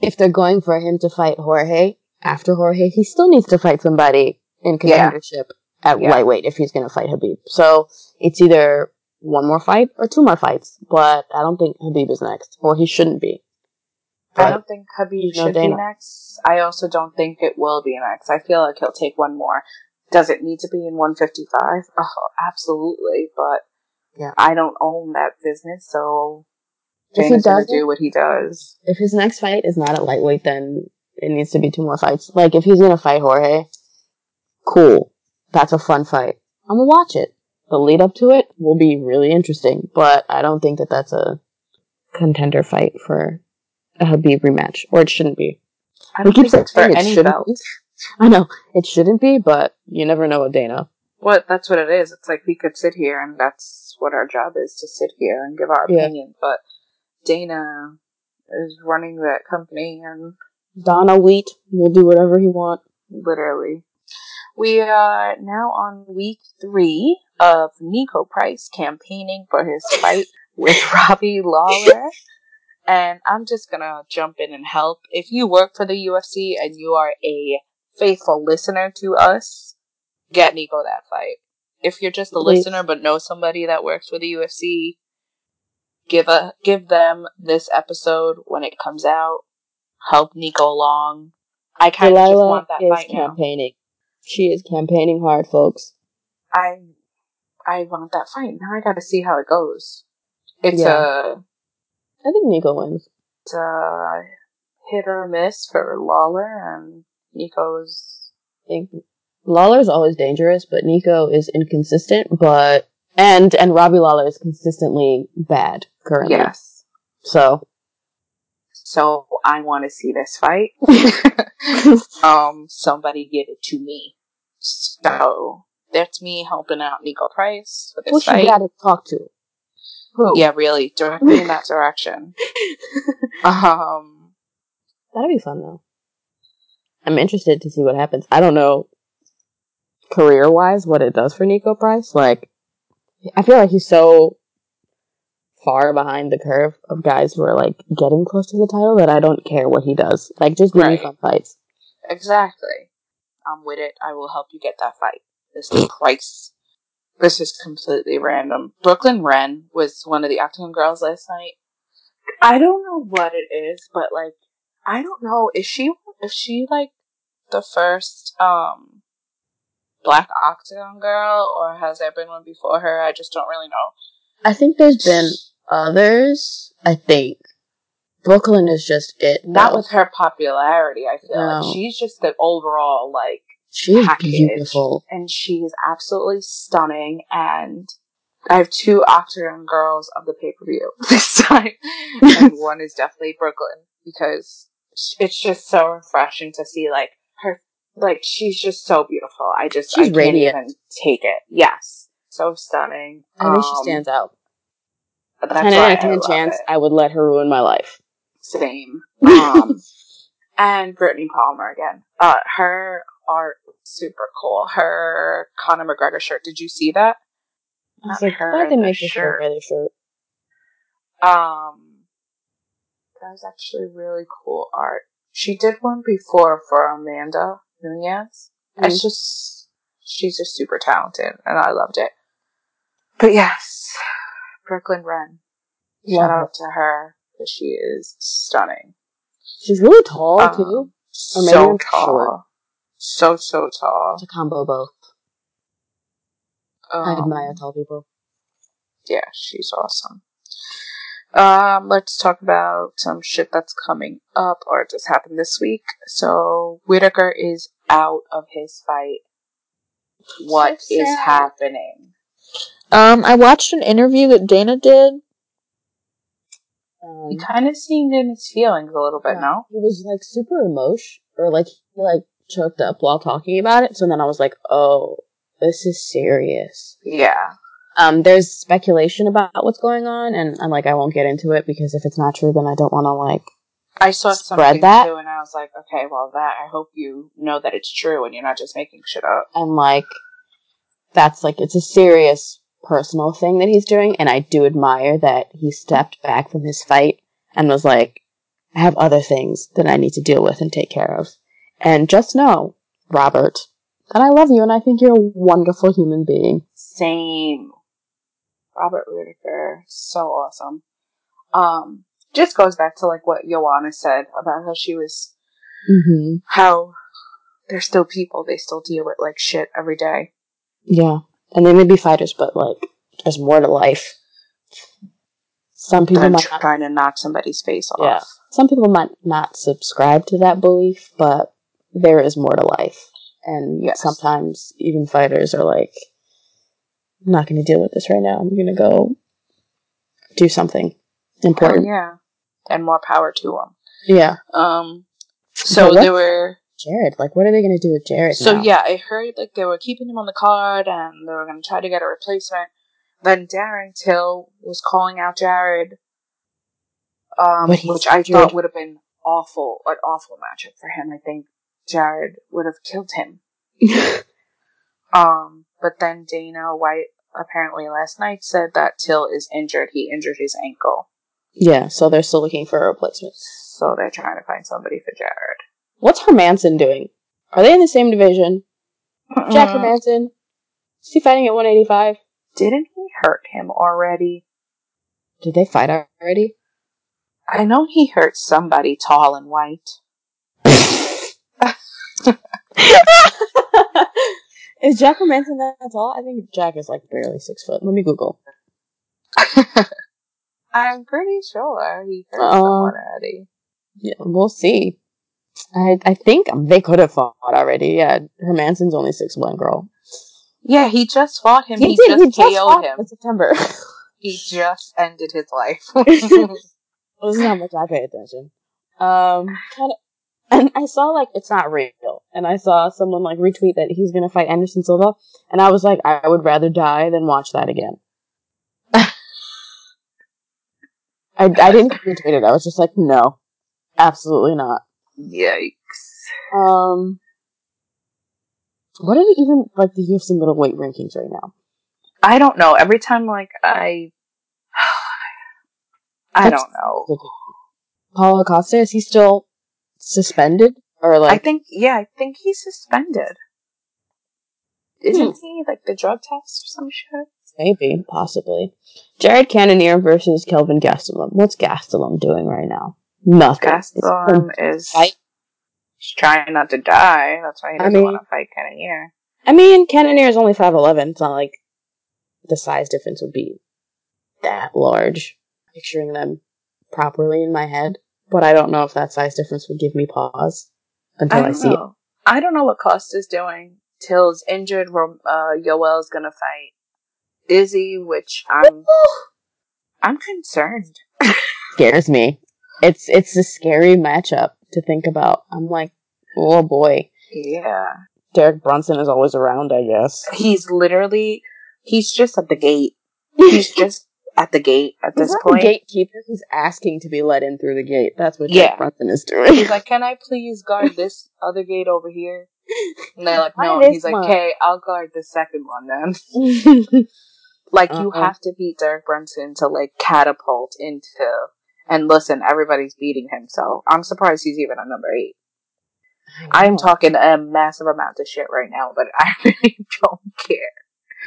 if they're going for him to fight Jorge after Jorge, he still needs to fight somebody in Yeah. contendership at Yeah. lightweight if he's going to fight Khabib. So it's either one more fight or two more fights. But I don't think Khabib is next, or he shouldn't be. I don't think Khabib should be next. I also don't think it will be next. I feel like he'll take one more. Does it need to be in 155? Oh, absolutely. But Yeah. I don't own that business, so If Dana's gonna does do what he does. if his next fight is not at lightweight, then it needs to be two more fights. Like if he's going to fight Jorge, cool, that's a fun fight. I'm gonna watch it. The lead up to it will be really interesting, but I don't think that that's a contender fight for a Khabib rematch, or it shouldn't be. I don't keep think it's for saying it any shouldn't belt. be. I know it shouldn't be, but you never know with Dana. What? That's what it is. It's like we could sit here, and that's what our job is to sit here and give our Yeah. opinion. But Dana is running that company, and Dana White will do whatever he wants. literally. We are now on week three of Niko Price campaigning for his fight with Robbie Lawler. And I'm just gonna jump in and help. If you work for the UFC and you are a faithful listener to us, get Niko that fight. If you're just a Please. listener but know somebody that works for the UFC, give a give them this episode when it comes out. Help Niko along. I kind of just want that is fight now. campaigning. She is campaigning hard, folks. I I want that fight. Now I got to see how it goes. It's Yeah. a I think Niko wins. it's a hit or miss for Lawler and Niko's. I think Lawler's always dangerous, but Niko is inconsistent. But and and Robbie Lawler is consistently bad currently. Yes. So So I want to see this fight. um, somebody give it to me. So that's me helping out Niko Price for who this should fight. got to talk to? Who? Yeah, really, directly in that direction. Um, That'll be fun though. I'm interested to see what happens. I don't know career wise what it does for Niko Price. Like I feel like he's so far behind the curve of guys who are like getting close to the title that I don't care what he does. Like just give me fun fights. Exactly. I'm with it. I will help you get that fight. Mr. Price. This is completely random. Brooklyn Wren was one of the Octagon girls last night. I don't know what it is, but like, I don't know. Is she, is she like the first, um, Black Octagon Girl, or has there been one before her? I just don't really know. I think there's been others. I think Brooklyn is just it. Not though. with her popularity, I feel No. like she's just the overall like she's beautiful. and she's absolutely stunning. And I have two Octagon girls of the pay per view this time, and one is definitely Brooklyn because it's just so refreshing to see like her, like she's just so beautiful. I just She's I can't radiant. even take it. Yes, so stunning. I think she Um, stands out. That's Ten out of I ten chance it. I would let her ruin my life. Same. Um, and Brittany Palmer again. Uh, her art was super cool. Her Conor McGregor shirt. Did you see that? I was Not like, her, why did they the make this shirt. shirt? Um, that was actually really cool art. She did one before for Amanda Nunes. It's Mm. just she's just super talented, and I loved it. But yes, Brooklyn Wren. Love Shout her. out to her because she is stunning. She's really tall Um, too. Or maybe so tall. short. So so tall. It's a combo both. I Um, admire tall people. Yeah, she's awesome. Um, let's talk about some shit that's coming up or just happened this week. So Whitaker is out of his fight. What So is happening? Um, I watched an interview that Dana did. Um, He kind of seemed in his feelings a little bit, yeah, no? He was like super emotional, or like he like choked up while talking about it. So then I was like, oh, this is serious. Yeah. Um, there's speculation about what's going on, and I'm like, I won't get into it because if it's not true, then I don't want to like. I saw Spread something that? too, and I was like, okay, well, that I hope you know that it's true and you're not just making shit up. And like, that's like it's a serious personal thing that he's doing, and I do admire that he stepped back from his fight and was like, I have other things that I need to deal with and take care of. And just know, Robert, that I love you and I think you're a wonderful human being. Same. Robert Whitaker, so awesome. Um, just goes back to like what Joanna said about how she was, Mm-hmm. how they're still people. They still deal with like shit every day. Yeah. And they may be fighters, but like, there's more to life. Some people Than might not, trying to knock somebody's face off. Yeah. some people might not subscribe to that belief, but there is more to life. And Yes. sometimes even fighters are like, I'm not going to deal with this right now. I'm going to go do something Oh, important. yeah. And more power to them. yeah. Um, so there were. Jared, like, what are they going to do with Jared? So now? yeah, I heard like they were keeping him on the card and they were going to try to get a replacement. Then Darren Till was calling out Jared, um, which I injured. thought would have been awful, an awful matchup for him. I think Jared would have killed him. Um, but then Dana White apparently last night said that Till is injured. He injured his ankle, yeah, so they're still looking for a replacement. so they're trying to find somebody for Jared. What's Hermansson doing? Are they in the same division? Jack Mm, Hermansson? Is he fighting at 185? didn't he hurt him already? Did they fight already? I know he hurt somebody tall and white. is Jack Hermansson that tall? I think Jack is like barely six foot. Let me Google. I'm pretty sure he hurt Uh, someone already. Yeah, we'll see. I I think they could have fought already. Yeah, Hermansson's only six one girl. Yeah, he just fought him. He, did. just he just KO'd him. in September. He just ended his life. this is how much I pay attention. Um, kind of, and I saw like it's not real, and I saw someone like retweet that he's gonna fight Anderson Silva, and I was like, I would rather die than watch that again. I I didn't retweet it. I was just like, no, absolutely not. Yikes. Um, what are the even like the UFC middleweight rankings right now? I don't know. Every time, like, I. I That's- don't know. Paulo Costa is he still suspended or like? I think, yeah, I think he's suspended. Isn't he, like, the drug test or some shit? Maybe, possibly. Jared Cannonier versus Kelvin Gastelum. What's Gastelum doing right now? Nothing. Gastelum is. fight. He's trying not to die. That's why he I doesn't mean- want to fight Cannonier. I mean, Cannonier is only 5'11. It's not like the size difference would be that large. Picturing them properly in my head. But I don't know if that size difference would give me pause until I, don't see it. I don't know what Costa's doing. Till's injured. Uh, Yoel's gonna fight Izzy, which I'm I'm concerned. Scares me. It's it's a scary matchup to think about. I'm like, oh boy. Yeah, Derek Brunson is always around, I guess. he's literally he's just at the gate. He's just at the gate at this point. the gatekeeper. He's asking to be let in through the gate. That's what Yeah. Derek Brunson is doing. He's like, "Can I please guard this other gate over here?" And they're like, "No." And he's like, one? "Okay, I'll guard the second one then." Like you Uh-uh. have to beat Derek Brunson to like catapult into. And listen, everybody's beating him, so I'm surprised he's even on number eight. I am talking a massive amount of shit right now, but I really don't care.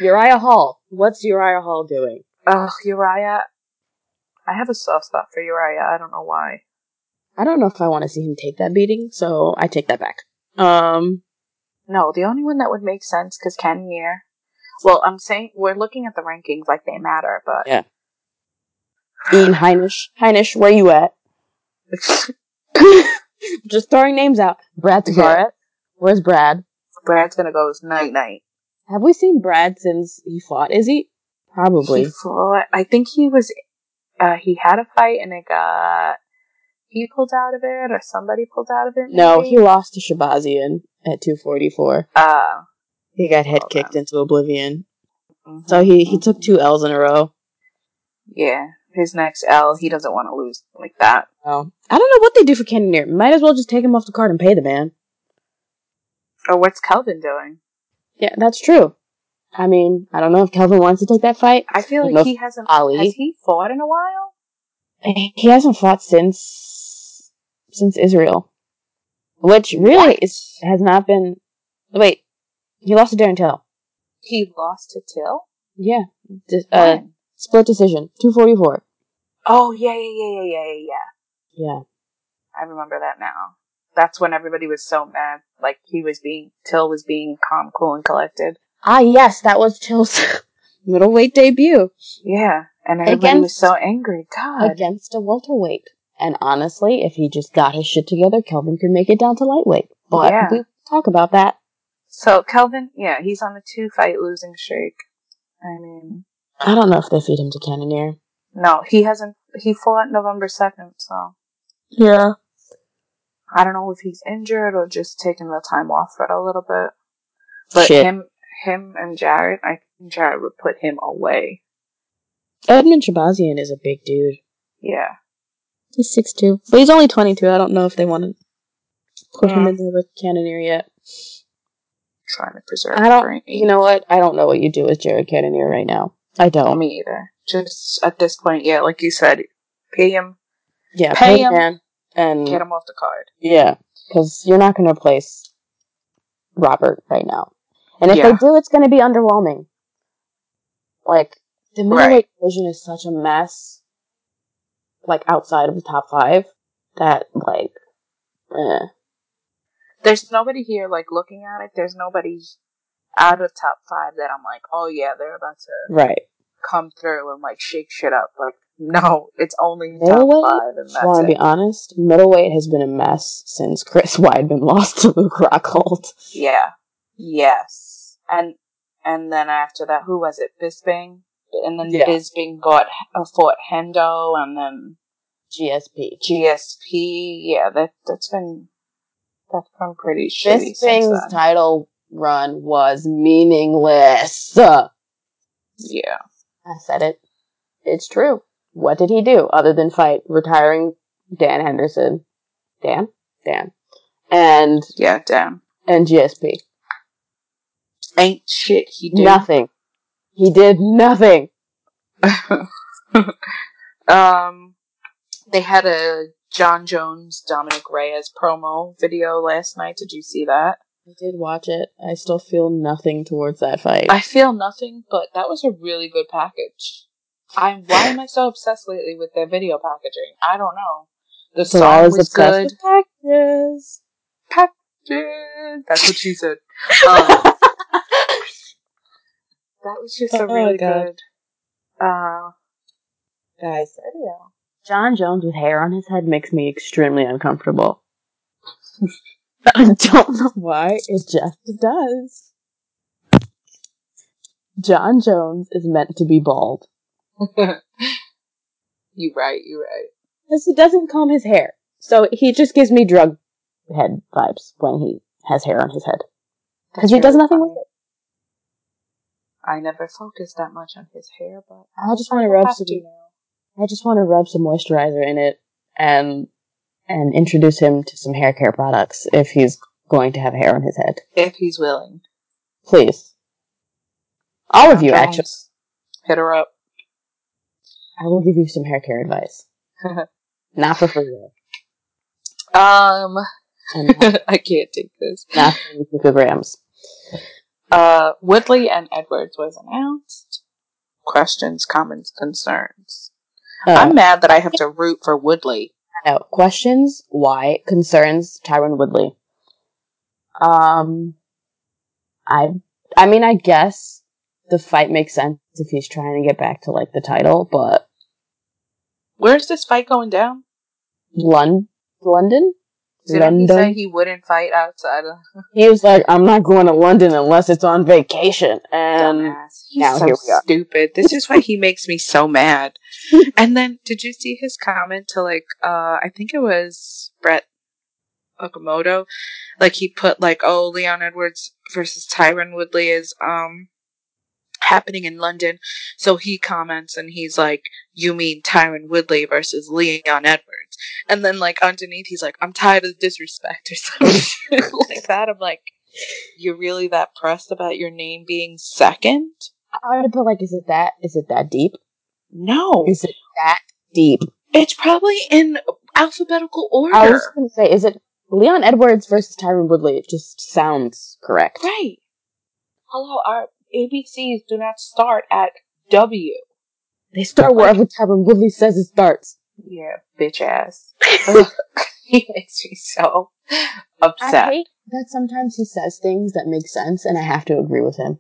Uriah Hall. What's Uriah Hall doing? Ugh, Uriah. I have a soft spot for Uriah. I don't know why. I don't know if I want to see him take that beating, so I take that back. Um, No, the only one that would make sense because Cannonier. Well, I'm saying we're looking at the rankings like they matter, but Yeah. Ian Heinisch. Heinisch, where you at? Just throwing names out. Brad Yeah. Where's Brad? Brad's gonna go night night. Have we seen Brad since he fought Izzy? Probably. He fought. I think he was. Uh, he had a fight and it got. He pulled out of it, or somebody pulled out of it. no, he lost to Shahbazyan at 244. Uh, He got head kicked on. into oblivion. mhm. So he, he took two L's in a row. Yeah, his next L, he doesn't want to lose like that. Oh. I don't know what they do for Cannonier. Might as well just take him off the card and pay the man. Or what's Kelvin doing? Yeah, that's true. I mean, I don't know if Kelvin wants to take that fight. I feel Enough like he hasn't. Ali. Has he fought in a while? He hasn't fought since since Israel, which really is has not been. Wait, he lost to Darren Till. He lost to Till. Yeah, uh? Split decision, two forty four. Oh yeah, yeah, yeah, yeah, yeah, yeah, yeah. Yeah, I remember that now. That's when everybody was so mad. Like he was being Till was being calm, cool, and collected. ah, yes, that was Till's middleweight debut Yeah, and everybody was so angry. God. against a welterweight. And honestly, if he just got his shit together, Kelvin could make it down to lightweight. But Yeah. we talk about that. So Kelvin, yeah, he's on a two fight losing streak. I mean, I don't know if they feed him to Cannonier. no, he hasn't. He fought November second, so Yeah. I don't know if he's injured or just taking the time off for a little bit. But Shit. him, him and Jared, I think Jared would put him away. Edmen Shahbazyan is a big dude. Yeah, He's six two, but he's only twenty two. I don't know if they want to put him in there with Cannonier yet. trying to preserve. I don't. brain. You know what? I don't know what you do with Jared Cannonier right now. I don't. me either. Just at this point, yeah, like you said, pay him, yeah, pay pay him. man and get him off the card. yeah, because you're not going to replace Robert right now. And if Yeah. they do, it's going to be underwhelming. Like the middleweight Right. division is such a mess. Like outside of the top five, that like, eh. There's nobody here like looking at it. There's nobody out of top five that I'm like, oh yeah, they're about to right. come through and like shake shit up. Like, no, it's only top Middleweight? five, and I want to be honest, middleweight has been a mess since Chris Weidman lost to Luke Rockhold. Yeah, yes, and and then after that, who was it? Bisping, and then Yeah. Bisping got uh, fought Hendo, and then GSP. GSP. Yeah, that that's been that's been pretty shitty Bisping's title run was meaningless. Yeah. I said it. It's true. What did he do other than fight retiring Dan Henderson? Dan? Dan. And yeah, Dan. and GSP. Ain't shit he did. Nothing. He did nothing. um, they had a Jon Jones Dominick Reyes promo video last night. Did you see that? I did watch it. I still feel nothing towards that fight. I feel nothing, but that was a really good package. I'm why am I so obsessed lately with their video packaging? I don't know. The so song I was was obsessed good. with packages. Packages. That's what she said. Um, That was just Oh a really God. good. Uh, Guys, video. Jon Jones with hair on his head makes me extremely uncomfortable. I don't know why, it just does. Jon Jones is meant to be bald. you right. You right. Because he doesn't comb his hair. So he just gives me drug head vibes when he has hair on his head. Because he does nothing with it. I never focused that much on his hair, but I just want to rub some. I just want to rub some moisturizer in it and and introduce him to some hair care products if he's going to have hair on his head. If he's willing. Please. All of you, Jones, actually. Hit her up. I will give you some hair care advice. Not for free, though. um, I can't take this. not for picograms. Uh, Woodley and Edwards was announced. Questions, comments, concerns. Uh, I'm mad that I have to root for Woodley. No. Questions, why, concerns, Tyron Woodley. Um, I, I mean, I guess the fight makes sense if he's trying to get back to, like, the title, but Where's this fight going down? Lon- London? Didn't he say London? he wouldn't fight outside of He was like, I'm not going to London unless it's on vacation. And dumbass? He's now so here we are. stupid. This is why he makes me so mad. and then, did you see his comment to like? uh I think it was Brett Okamoto. Like he put like, "Oh, Leon Edwards versus Tyron Woodley is um happening in London." So he comments and he's like, "You mean Tyron Woodley versus Leon Edwards?" And then like underneath, he's like, "I'm tired of the disrespect" or something like that. I'm like, "You're really that pressed about your name being second? I would put like, is it that? Is it that deep? No, Is it that deep? it's probably in alphabetical order." I was going to say, is it Leon Edwards versus Tyron Woodley? It just sounds correct. Right. Hello, our ABCs do not start at W. They start wherever Tyron Woodley says it starts. Yeah, bitch ass. He makes me so I upset. hate that sometimes he says things that make sense, and I have to agree with him.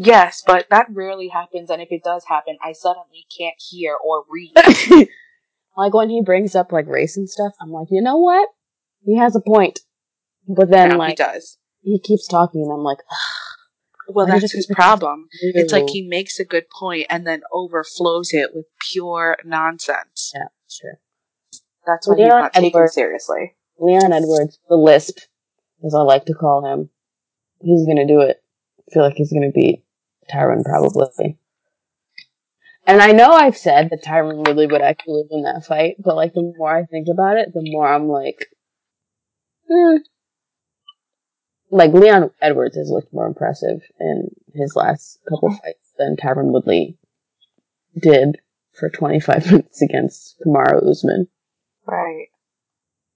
Yes, but that rarely happens, and if it does happen, I suddenly can't hear or read. like when he brings up like race and stuff, I'm like, you know what? He has a point. But then Now he does. he keeps talking, and I'm like, Well, that's does his it- problem. It's like he makes a good point and then overflows it with pure nonsense. Yeah, sure. That's why he's Leon not taken seriously. Leon Edwards, the Lisp, as I like to call him. He's gonna do it. I feel like he's gonna beat Tyron probably. And I know I've said that Tyron Woodley would actually win that fight, but like the more I think about it, the more I'm like, hmm. Like Leon Edwards has looked more impressive in his last couple fights than Tyron Woodley did for 25 minutes against Kamaru Usman. Right.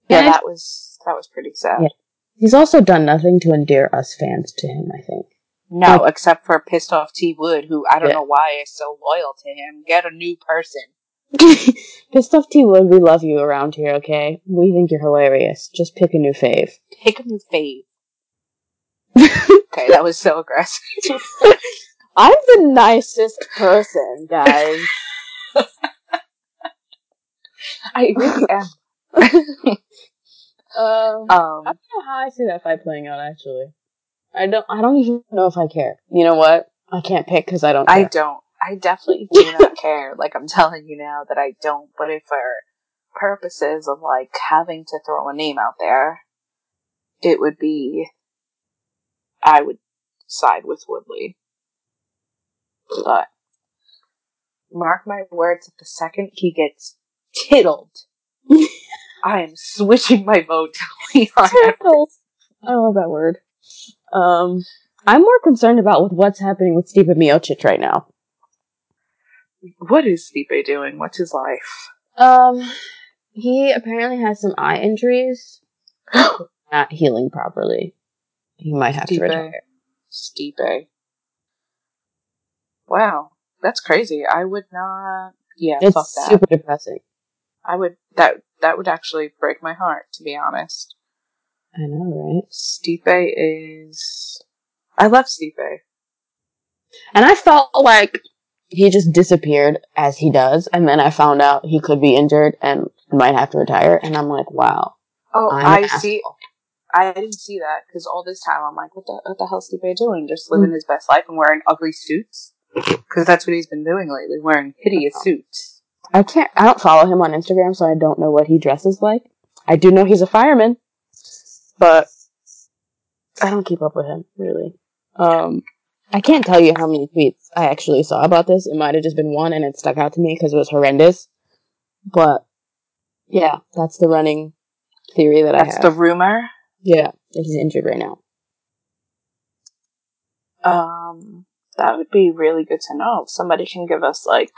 Yeah, And- that was that was pretty sad. Yeah. He's also done nothing to endear us fans to him, I think. No, except for pissed off T Wood, who I don't Yeah. know why is so loyal to him. Get a new person. Pissed off T Wood, we love you around here, okay? We think you're hilarious. Just pick a new fave. Pick a new fave. Okay, that was so aggressive. I'm the nicest person, guys. I really am. um, I Um, don't know how I see that fight playing out. Actually, I don't. I don't even know if I care. You know what? I can't pick because I don't. Care. I don't. I definitely do not care. Like I'm telling you now that I don't. But if for purposes of like having to throw a name out there, it would be. I would side with Woodley. But mark my words, the second he gets tiddled, I am switching my vote to Leon. Edwards. I love that word. Um, I'm more concerned about with what's happening with Stipe Miocic right now. What is Stipe doing? What's his life? Um, he apparently has some eye injuries, not healing properly. He might have to retire. Stipe. Wow, that's crazy. I would not. Yeah, It's fuck that. super depressing. I would that that would actually break my heart to be honest. I know, right? Stipe is. I love Stipe. And I felt like he just disappeared as he does, and then I found out he could be injured and might have to retire, and I'm like, wow. Oh, I see. asshole. I didn't see that because all this time I'm like, what the what the hell's Stipe doing? Just living mm. his best life and wearing ugly suits? Because that's what he's been doing lately, wearing hideous suits. I can't. I don't follow him on Instagram, so I don't know what he dresses like. I do know he's a fireman, but I don't keep up with him really. Um, I can't tell you how many tweets I actually saw about this. It might have just been one, and it stuck out to me because it was horrendous. But yeah, that's the running theory that I That's have. the rumor. yeah, that he's injured right now. Um, that would be really good to know. If somebody can give us like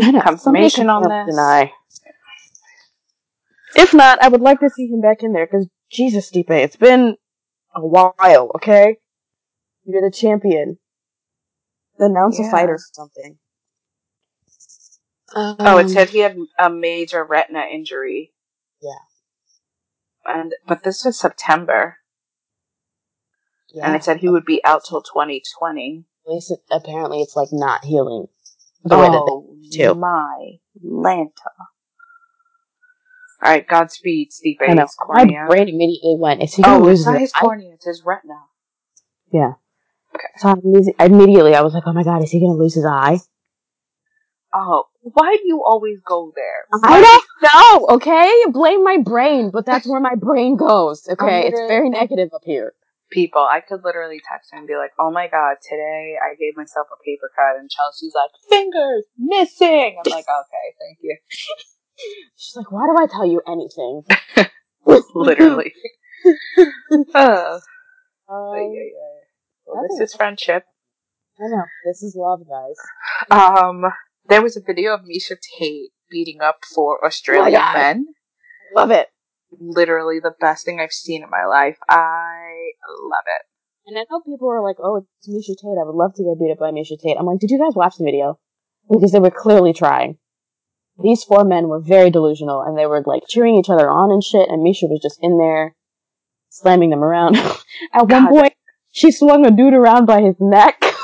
Confirmation on this? Deny. If not, I would like to see him back in there because Jesus, Stipe, it's been a while. Okay, you're the champion. Announce a Yeah. fight or something. Oh, it Um, said he had a major retina injury. Yeah. And but this was September, yeah. and it said he would be out till 2020. At least it, apparently it's like not healing the way that oh too. my Lanta! All right, Godspeed, Stipe. I know. His My cornea. brain immediately went. Is he gonna Oh, it's not his cornea; it's his retina. Yeah. Okay. So I'm losing- immediately I was like, oh my god, is he gonna lose his eye? Oh, why do you always go there? I don't know, okay? Blame my brain, but that's where my brain goes, okay? It's very negative up here. people. I could literally text her and be like, "Oh my god, today I gave myself a paper cut," and Chelsea's like, "Fingers missing." I'm like, "Okay, thank you." She's like, why do I tell you anything? Literally. uh, Um, ay, ay. Well, this is friendship. I know. This is love, guys. Um, there was a video of Miesha Tate beating up four Australian God. men. Love it. Literally the best thing I've seen in my life. I love it. And I know people were like, oh, it's Miesha Tate. I would love to get beat up by Miesha Tate. I'm like, did you guys watch the video? Because they were clearly trying. These four men were very delusional and they were like cheering each other on and shit, and Miesha was just in there slamming them around. At one God. point, she swung a dude around by his neck.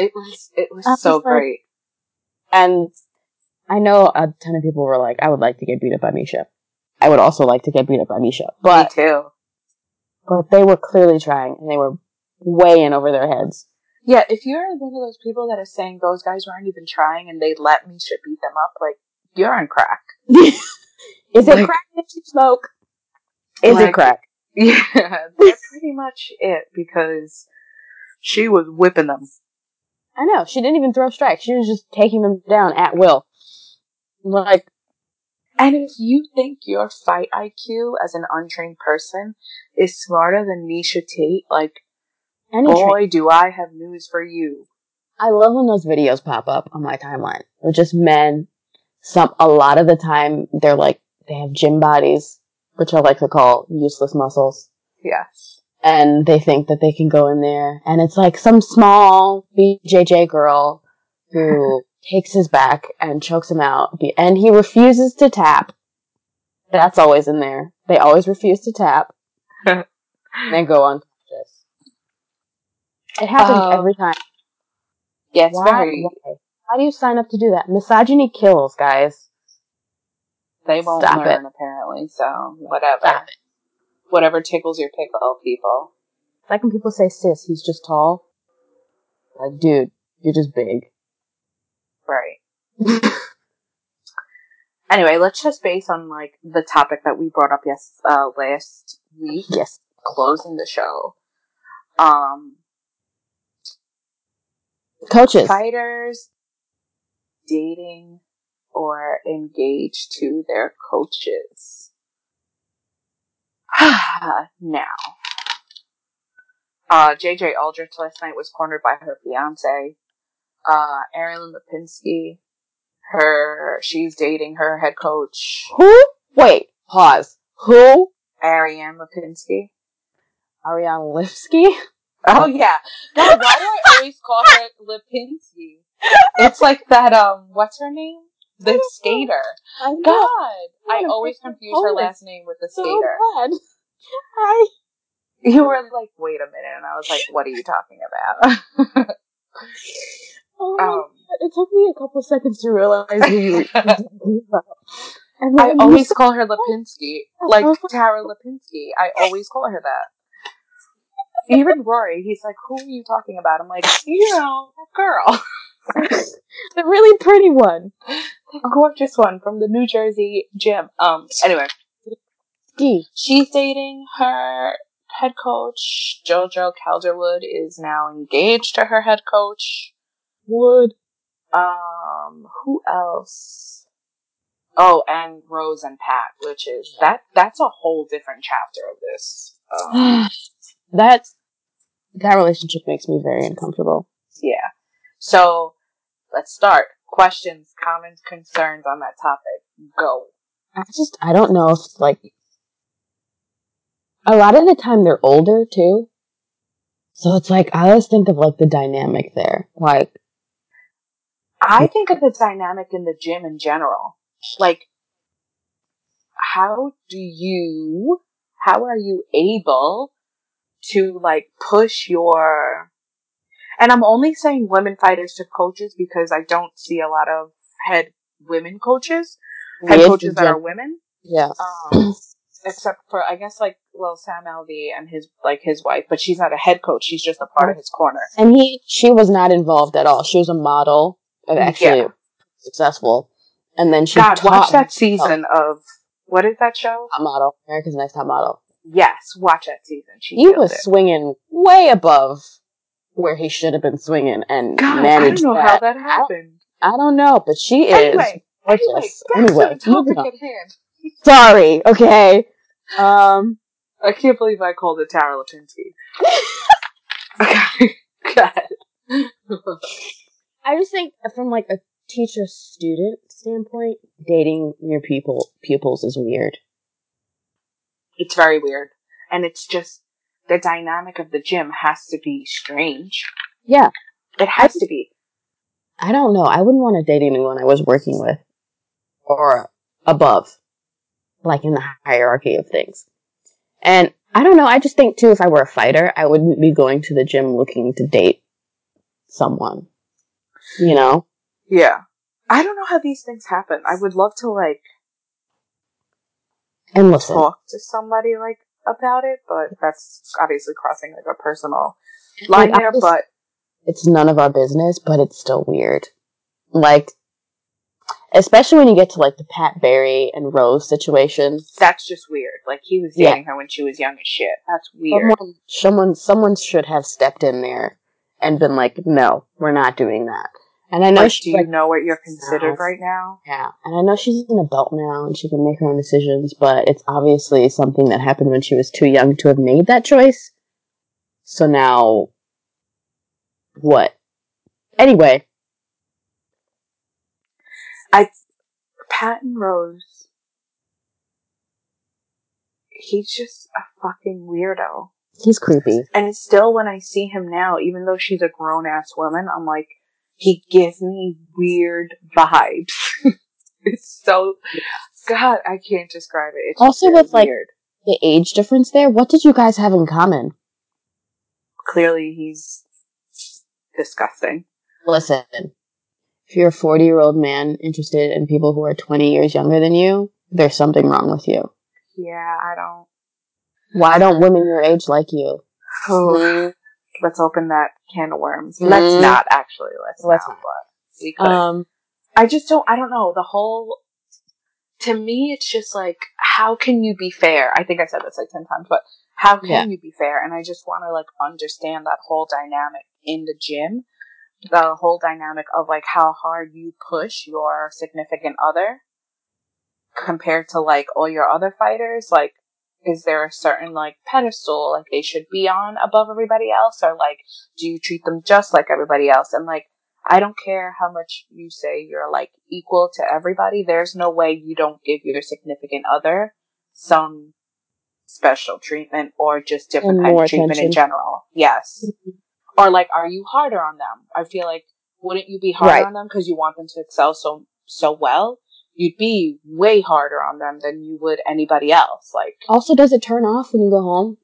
It was it was was so like- great. And I know a ton of people were like, I would like to get beat up by Miesha. I would also like to get beat up by Miesha. But Me too. but they were clearly trying and they were way in over their heads. Yeah, if you're one of those people that is saying those guys weren't even trying and they let Miesha beat them up, like you're on crack. Is it crack that you smoke? Is Like- it crack? Yeah, that's pretty much it because she was whipping them. I know. She didn't even throw strikes. She was just taking them down at will. Like, And if you think your fight IQ as an untrained person is smarter than Miesha Tate, like, any boy, train. do I have news for you. I love when those videos pop up on my timeline. They're just men. Some, a lot of the time, they're like, they have gym bodies, which I like to call useless muscles. Yes. and they think that they can go in there and it's like some small BJJ girl who takes his back and chokes him out and he refuses to tap. That's always in there. They always refuse to tap and then go unconscious. It happens Um, every time. Yeah, it's Why? very. Why? How do you sign up to do that? Misogyny kills, guys. They won't Stop learn, apparently, so whatever. Stop it. Whatever tickles your pickle, people. Like when people say cis, he's just tall. Like, dude, you're just big. Right. Anyway, let's just base on like the topic that we brought up yes uh, last week, Yes. closing the show. Um, Coaches. fighters dating or engaged to their coaches. Ah now, uh, JJ Aldrich last night was cornered by her fiance, uh, Erin Lipinski. Her, she's dating her head coach, Who? Wait, pause. Who? Ariane Lipinski. Ariane Lipski? Oh yeah. Why do I always call her Lipinski? It's like that. Um, what's her name? The skater. I. God, I always confuse her last name with the So skater. bad. Hi. You were like, wait a minute, and I was like, what are you talking about? it took me a couple seconds to realize who you were talking about. And I always call her Lipinski, like Tara Lipinski. I always call her that. Even Rory, he's like, "Who are you talking about?" I'm like, "You know, that girl, the really pretty one. the gorgeous one from the New Jersey gym." Um. Anyway, she's dating her head coach. JoJo Calderwood is now engaged to her head coach. Wood. Um, who else? Oh, and Rose and Pat, which is that that's a whole different chapter of this. Um, that that relationship makes me very uncomfortable. yeah. So let's start. Questions, comments, concerns on that topic. Go. I just I don't know if like a lot of the time they're older too. So it's like I always think of like the dynamic there. Like I think of the dynamic in the gym in general. Like, how do you, how are you able to like push your, and I'm only saying women fighters to coaches because I don't see a lot of head women coaches, head Yes, coaches that yeah. are women. yeah. Um, except for, I guess like, well, Sam Alvey and his, like his wife, but she's not a head coach. She's just a part of his corner. And he she was not involved at all. She was a model, uh, actually Yeah. successful. And then she God, taught watch that herself season of, what is that show? Top model, America's Next Top Model. Yes, watch that season. She He was it. swinging way above where he should have been swinging and God, I managed don't know that. how that happened. I don't know, but she is Anyway, anyway, gorgeous. Anyway, to the moving topic at hand. Sorry, okay. Um, I can't believe I called it Tara Lipinski. okay, God. I just think from like a teacher student standpoint, dating your pupil pupils is weird. it's very weird, and it's just the dynamic of the gym has to be strange. Yeah, It has to be. I don't know. I wouldn't want to date anyone I was working with or above, like in the hierarchy of things. And I don't know. I just think too, if I were a fighter, I wouldn't be going to the gym looking to date someone. You know? Yeah. I don't know how these things happen. I would love to like And listen, talk to somebody like about it, but that's obviously crossing like a personal line Like, there. just- But it's none of our business, but it's still weird. Like, especially when you get to like the Pat Barry and Rose situation. that's just weird. Like he was Yeah. dating her when she was young as shit. That's weird. Someone, someone, someone should have stepped in there and been like, "No, we're not doing that." And I know like, do she's you like, know what you're considered right now? yeah, and I know she's an adult now and she can make her own decisions, but it's obviously something that happened when she was too young to have made that choice. So now, what? Anyway, I. Pat and Rose. He's just a fucking weirdo. he's creepy. And it's still when I see him now, even though she's a grown ass woman, I'm like, he gives me weird vibes. it's so God, I can't describe it. It's Also with, like- weird. The age difference there. What did you guys have in common? Clearly he's disgusting. Listen, if you're a 40 year old man interested in people who are 20 years younger than you, there's something wrong with you. Yeah, I don't Why don't women your age like you? oh, hmm? Let's open that can of worms. Let's Mm. not actually. Let's, Let's not. But we could. Um, I just don't. I don't know the whole. To me, it's just like, how can you be fair? I think I said this like ten times, but how can Yeah. you be fair? And I just want to like understand that whole dynamic in the gym, the whole dynamic of like how hard you push your significant other compared to like all your other fighters. Like, is there a certain like pedestal like they should be on above everybody else, or like do you treat them just like everybody else? And like. I don't care how much you say you're like equal to everybody. There's no way you don't give your significant other some special treatment or just different kind of treatment in general. Yes. Mm-hmm. Or like, are you harder on them? I feel like wouldn't you be harder Right. on them because you want them to excel so so well? You'd be way harder on them than you would anybody else. Like, also, does it turn off when you go home?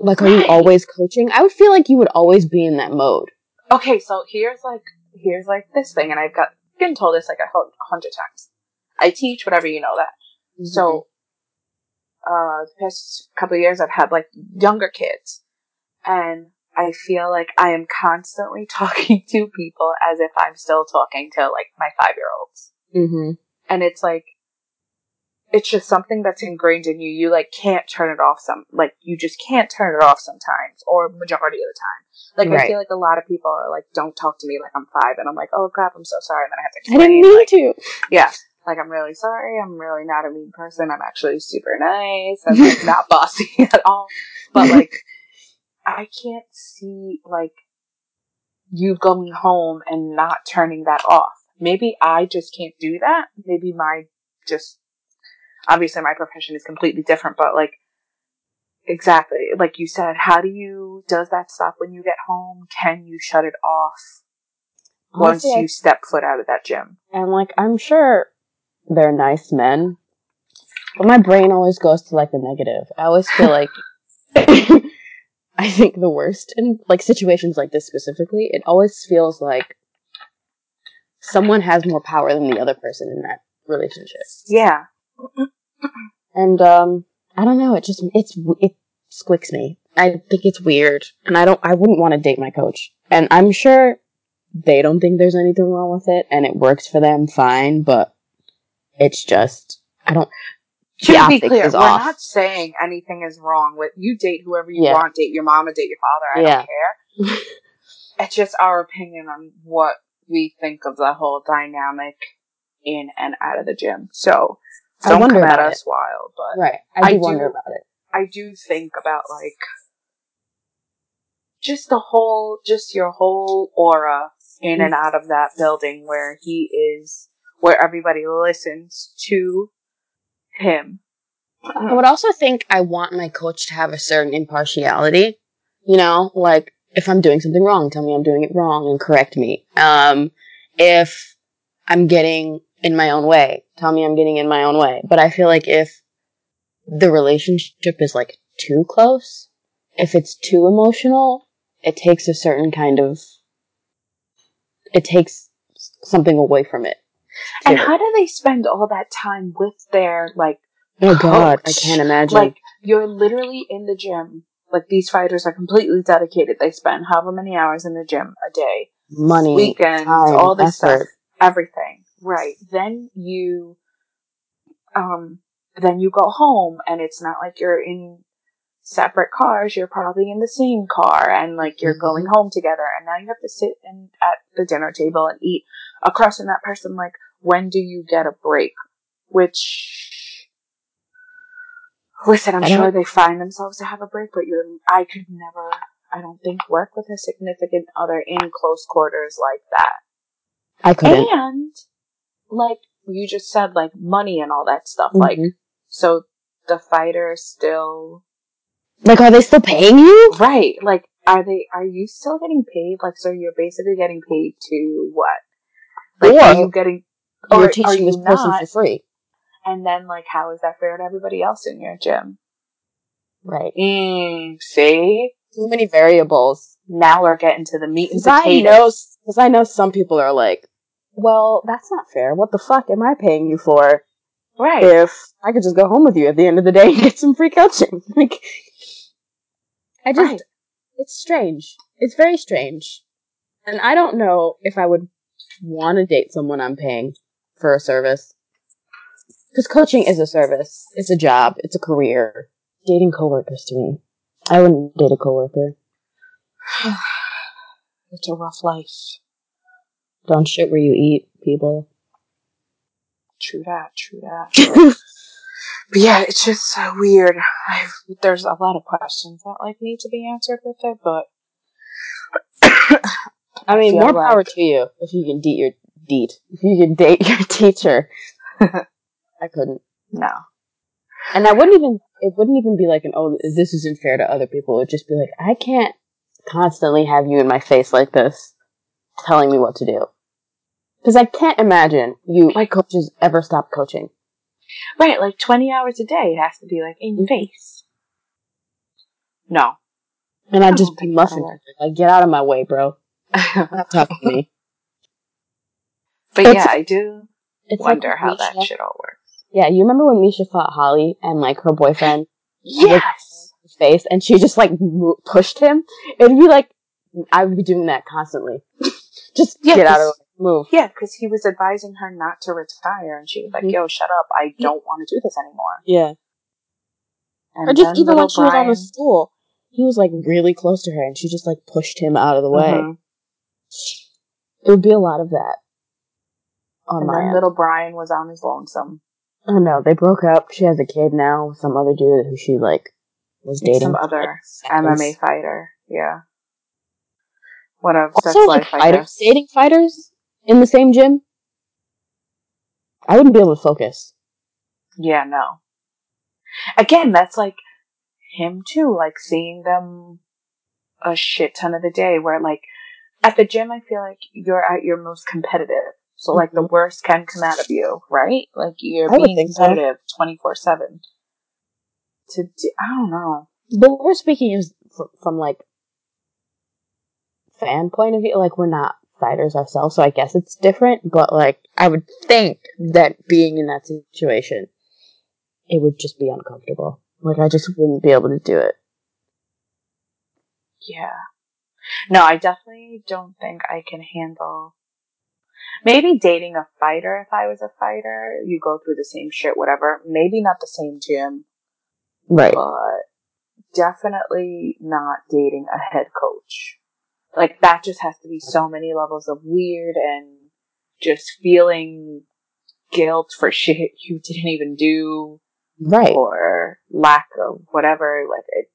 Like, are you always coaching? I would feel like you would always be in that mode. okay, so here's like here's like this thing, and I've got been told this like a hundred times. I teach whatever you know that. So, uh, the past couple of years, I've had like younger kids, and I feel like I am constantly talking to people as if I'm still talking to like my five year olds. hmm And it's like, it's just something that's ingrained in you. You like can't turn it off some, like you just can't turn it off sometimes or majority of the time. Like I feel like a lot of people are like, don't talk to me like I'm five. And I'm like, oh crap, I'm so sorry. And then I have to I didn't explain. mean like, to. yeah. Like I'm really sorry. I'm really not a mean person. I'm actually super nice. I'm like not bossy at all. But like, I can't see like you going home and not turning that off. Maybe I just can't do that. Maybe my just obviously my profession is completely different, but like exactly like you said, how do you does that stop when you get home? Can you shut it off once Honestly, I- you step foot out of that gym? And like, I'm sure they're nice men, but my brain always goes to like the negative. I always feel like I think the worst in like situations like this specifically. It always feels like someone has more power than the other person in that relationship. Yeah. And um, I don't know. It just it's it squicks me. I think it's weird, and I don't. I wouldn't want to date my coach, and I'm sure they don't think there's anything wrong with it, and it works for them fine. But it's just I don't. To be clear, we're off. not saying anything is wrong with you date whoever you Yeah. want, date your mom mama, date your father, I Yeah. don't care. it's just our opinion on what we think of the whole dynamic in and out of the gym. So I don't wonder come at us wild, but Right. I do I wonder do- about it. I do think about like just the whole, just your whole aura in and out of that building where he is, where everybody listens to him. I would also think I want my coach to have a certain impartiality. You know, like if I'm doing something wrong, tell me I'm doing it wrong and correct me. Um, if I'm getting in my own way, tell me I'm getting in my own way. But I feel like if the relationship is like too close, if it's too emotional, it takes a certain kind of, it takes something away from it. And how do they spend all that time with their like oh god, I can't imagine. like you're literally in the gym. Like these fighters are completely dedicated. They spend however many hours in the gym a day, money, weekends, time, all this effort. stuff, everything. Right. Then you, um, then you go home, and it's not like you're in separate cars. You're probably in the same car, and like you're Mhm. going home together. And now you have to sit in at the dinner table and eat across from that person. Like, when do you get a break? Which Listen, I'm sure they find themselves to have a break, but you're, I could never, I don't think, work with a significant other in close quarters like that. I couldn't. And, like you just said, like money and all that stuff. Like, Mhm. so the fighter still, Like, are they still paying you? right? Like, are they, are you still getting paid? Like, so you're basically getting paid to what? Like, Or are you getting, or You're teaching this person not? for free. And then, like, how is that fair to everybody else in your gym? Right. Mm, see? Too many variables. Now we're getting to the meat and Because I potatoes. know, because I know some people are like, well, that's not fair. What the fuck am I paying you for Right. if I could just go home with you at the end of the day and get some free coaching? Like, I just, Right. it's strange. It's very strange. And I don't know if I would want to date someone I'm paying for a service. Because coaching is a service. It's a job. It's a career. Dating coworkers to me. I wouldn't date a coworker. It's a rough life. Don't shit where you eat, people. True that, true that. But yeah, it's just so weird. I've, there's a lot of questions that like need to be answered with it, but I mean, more like- power to you if you can date your date. If you can date your teacher. I couldn't. no. And I wouldn't even, it wouldn't even be like an, oh, this isn't fair to other people. It would just be like, I can't constantly have you in my face like this telling me what to do. Because I can't imagine you, my coaches, ever stop coaching. Right, like 20 hours a day, it has to be like in your mm-hmm. face. No. And I I'd just be that'll. Like, get out of my way, bro. Stop talking to me. But It's- yeah, I do It's like wonder how that should all works. Yeah, you remember when Miesha fought Holly and like her boyfriend Yes. his face and she just like mo- pushed him? It'd be like I would be doing that constantly. just Yeah, get out of the. Move. Yeah, because he was advising her not to retire, and she was like, Mhm. "Yo, shut up! I don't want to do this anymore." Yeah. And Or just even when she was on the stool, he was like really close to her and she just like pushed him out of the way. Mhm. It would be a lot of that. On and my little Bryan was on his lonesome. Oh no, they broke up. She has a kid now with some other dude who she like was dating. Some other like. MMA fighter. Yeah. Whatever. Also, That's like life, I fighters dating fighters in the same gym. I wouldn't be able to focus. Yeah, no. Again, that's like him too, like seeing them a shit ton of the day where like at the gym I feel like you're at your most competitive. So like the worst can come out of you, right? Like you're Mm-hmm. I being competitive twenty four seven. To do, I don't know. But we're speaking is from, from like fan point of view. Like we're not fighters ourselves, so I guess it's different. But like I would think that being in that situation, it would just be uncomfortable. Like I just wouldn't be able to do it. Yeah. No, I definitely don't think I can handle. Maybe dating a fighter if I was a fighter. You go through the same shit, whatever. Maybe not the same gym, Right. but definitely not dating a head coach. Like that just has to be so many levels of weird and just feeling guilt for shit you didn't even do Right. or lack of whatever. Like it,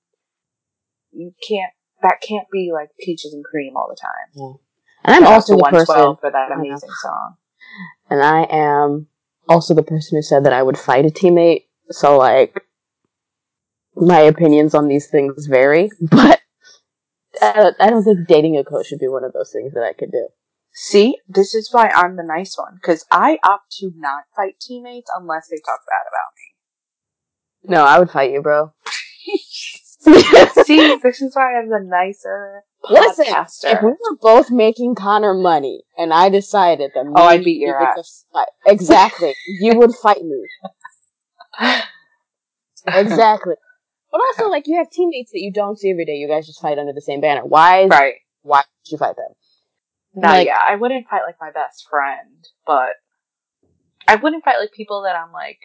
you can't. That can't be like peaches and cream all the time. And I'm also the person, 112 for that amazing song. and I am also the person who said that I would fight a teammate. So like, my opinions on these things vary, but I don't, I don't think dating a coach should be one of those things that I could do. See, this is why I'm the nice one because I opt to not fight teammates unless they talk bad about me. No, I would fight you, bro. See, this is why I'm the nicer Listen, podcaster. if we were both making Conor money and I decided that Oh, I'd beat you your ass. fight- exactly, you would fight me. Exactly. But also, like, you have teammates that you don't see every day. You guys just fight under the same banner. Why? Is, right. Why would you fight them? No, Like- yeah, I wouldn't fight like my best friend, but I wouldn't fight like people that I'm like,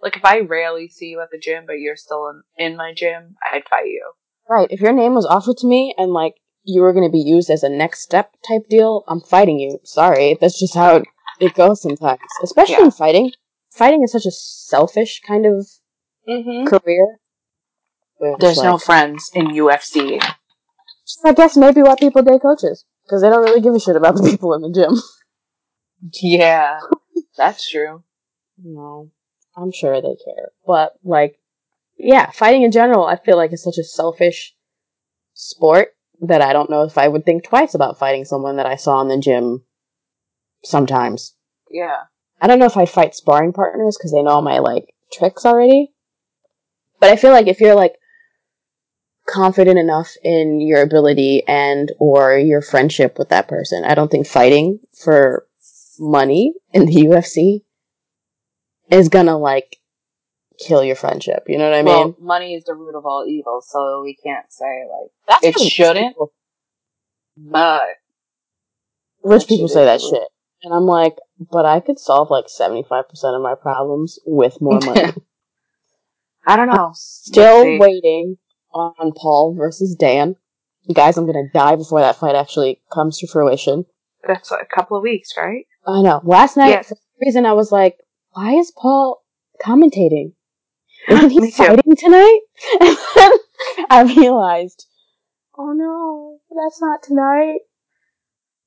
like if I rarely see you at the gym, but you're still in, in my gym, I'd fight you. Right. If your name was offered to me and like you were going to be used as a next step type deal, I'm fighting you. Sorry, that's just how it, goes sometimes. Especially Yeah. in fighting. Fighting is such a selfish kind of Mm-hmm. career. it's There's no friends in UFC. I guess maybe why people date coaches because they don't really give a shit about the people in the gym. Yeah, that's true. No, I'm sure they care, but like, yeah, fighting in general, I feel like is such a selfish sport that I don't know if I would think twice about fighting someone that I saw in the gym. Sometimes Yeah. I don't know if I'd fight sparring partners because they know all my like tricks already. But I feel like if you're like confident enough in your ability and or your friendship with that person, I don't think fighting for money in the UFC is gonna like kill your friendship. You know what I mean? well, money is the root of all evil, so we can't say like, That's it what shouldn't. people- but Rich people say that shit. And I'm like, but I could solve like 75% of my problems with more money. I don't know. Still Let's see. waiting on Paul versus Dan. Guys, I'm gonna die before that fight actually comes to fruition. That's a couple of weeks, right? I know. Last night, Yes. for some reason, I was like, why is Paul commentating? Isn't he Me too. fighting tonight? And then I realized, oh no, that's not tonight.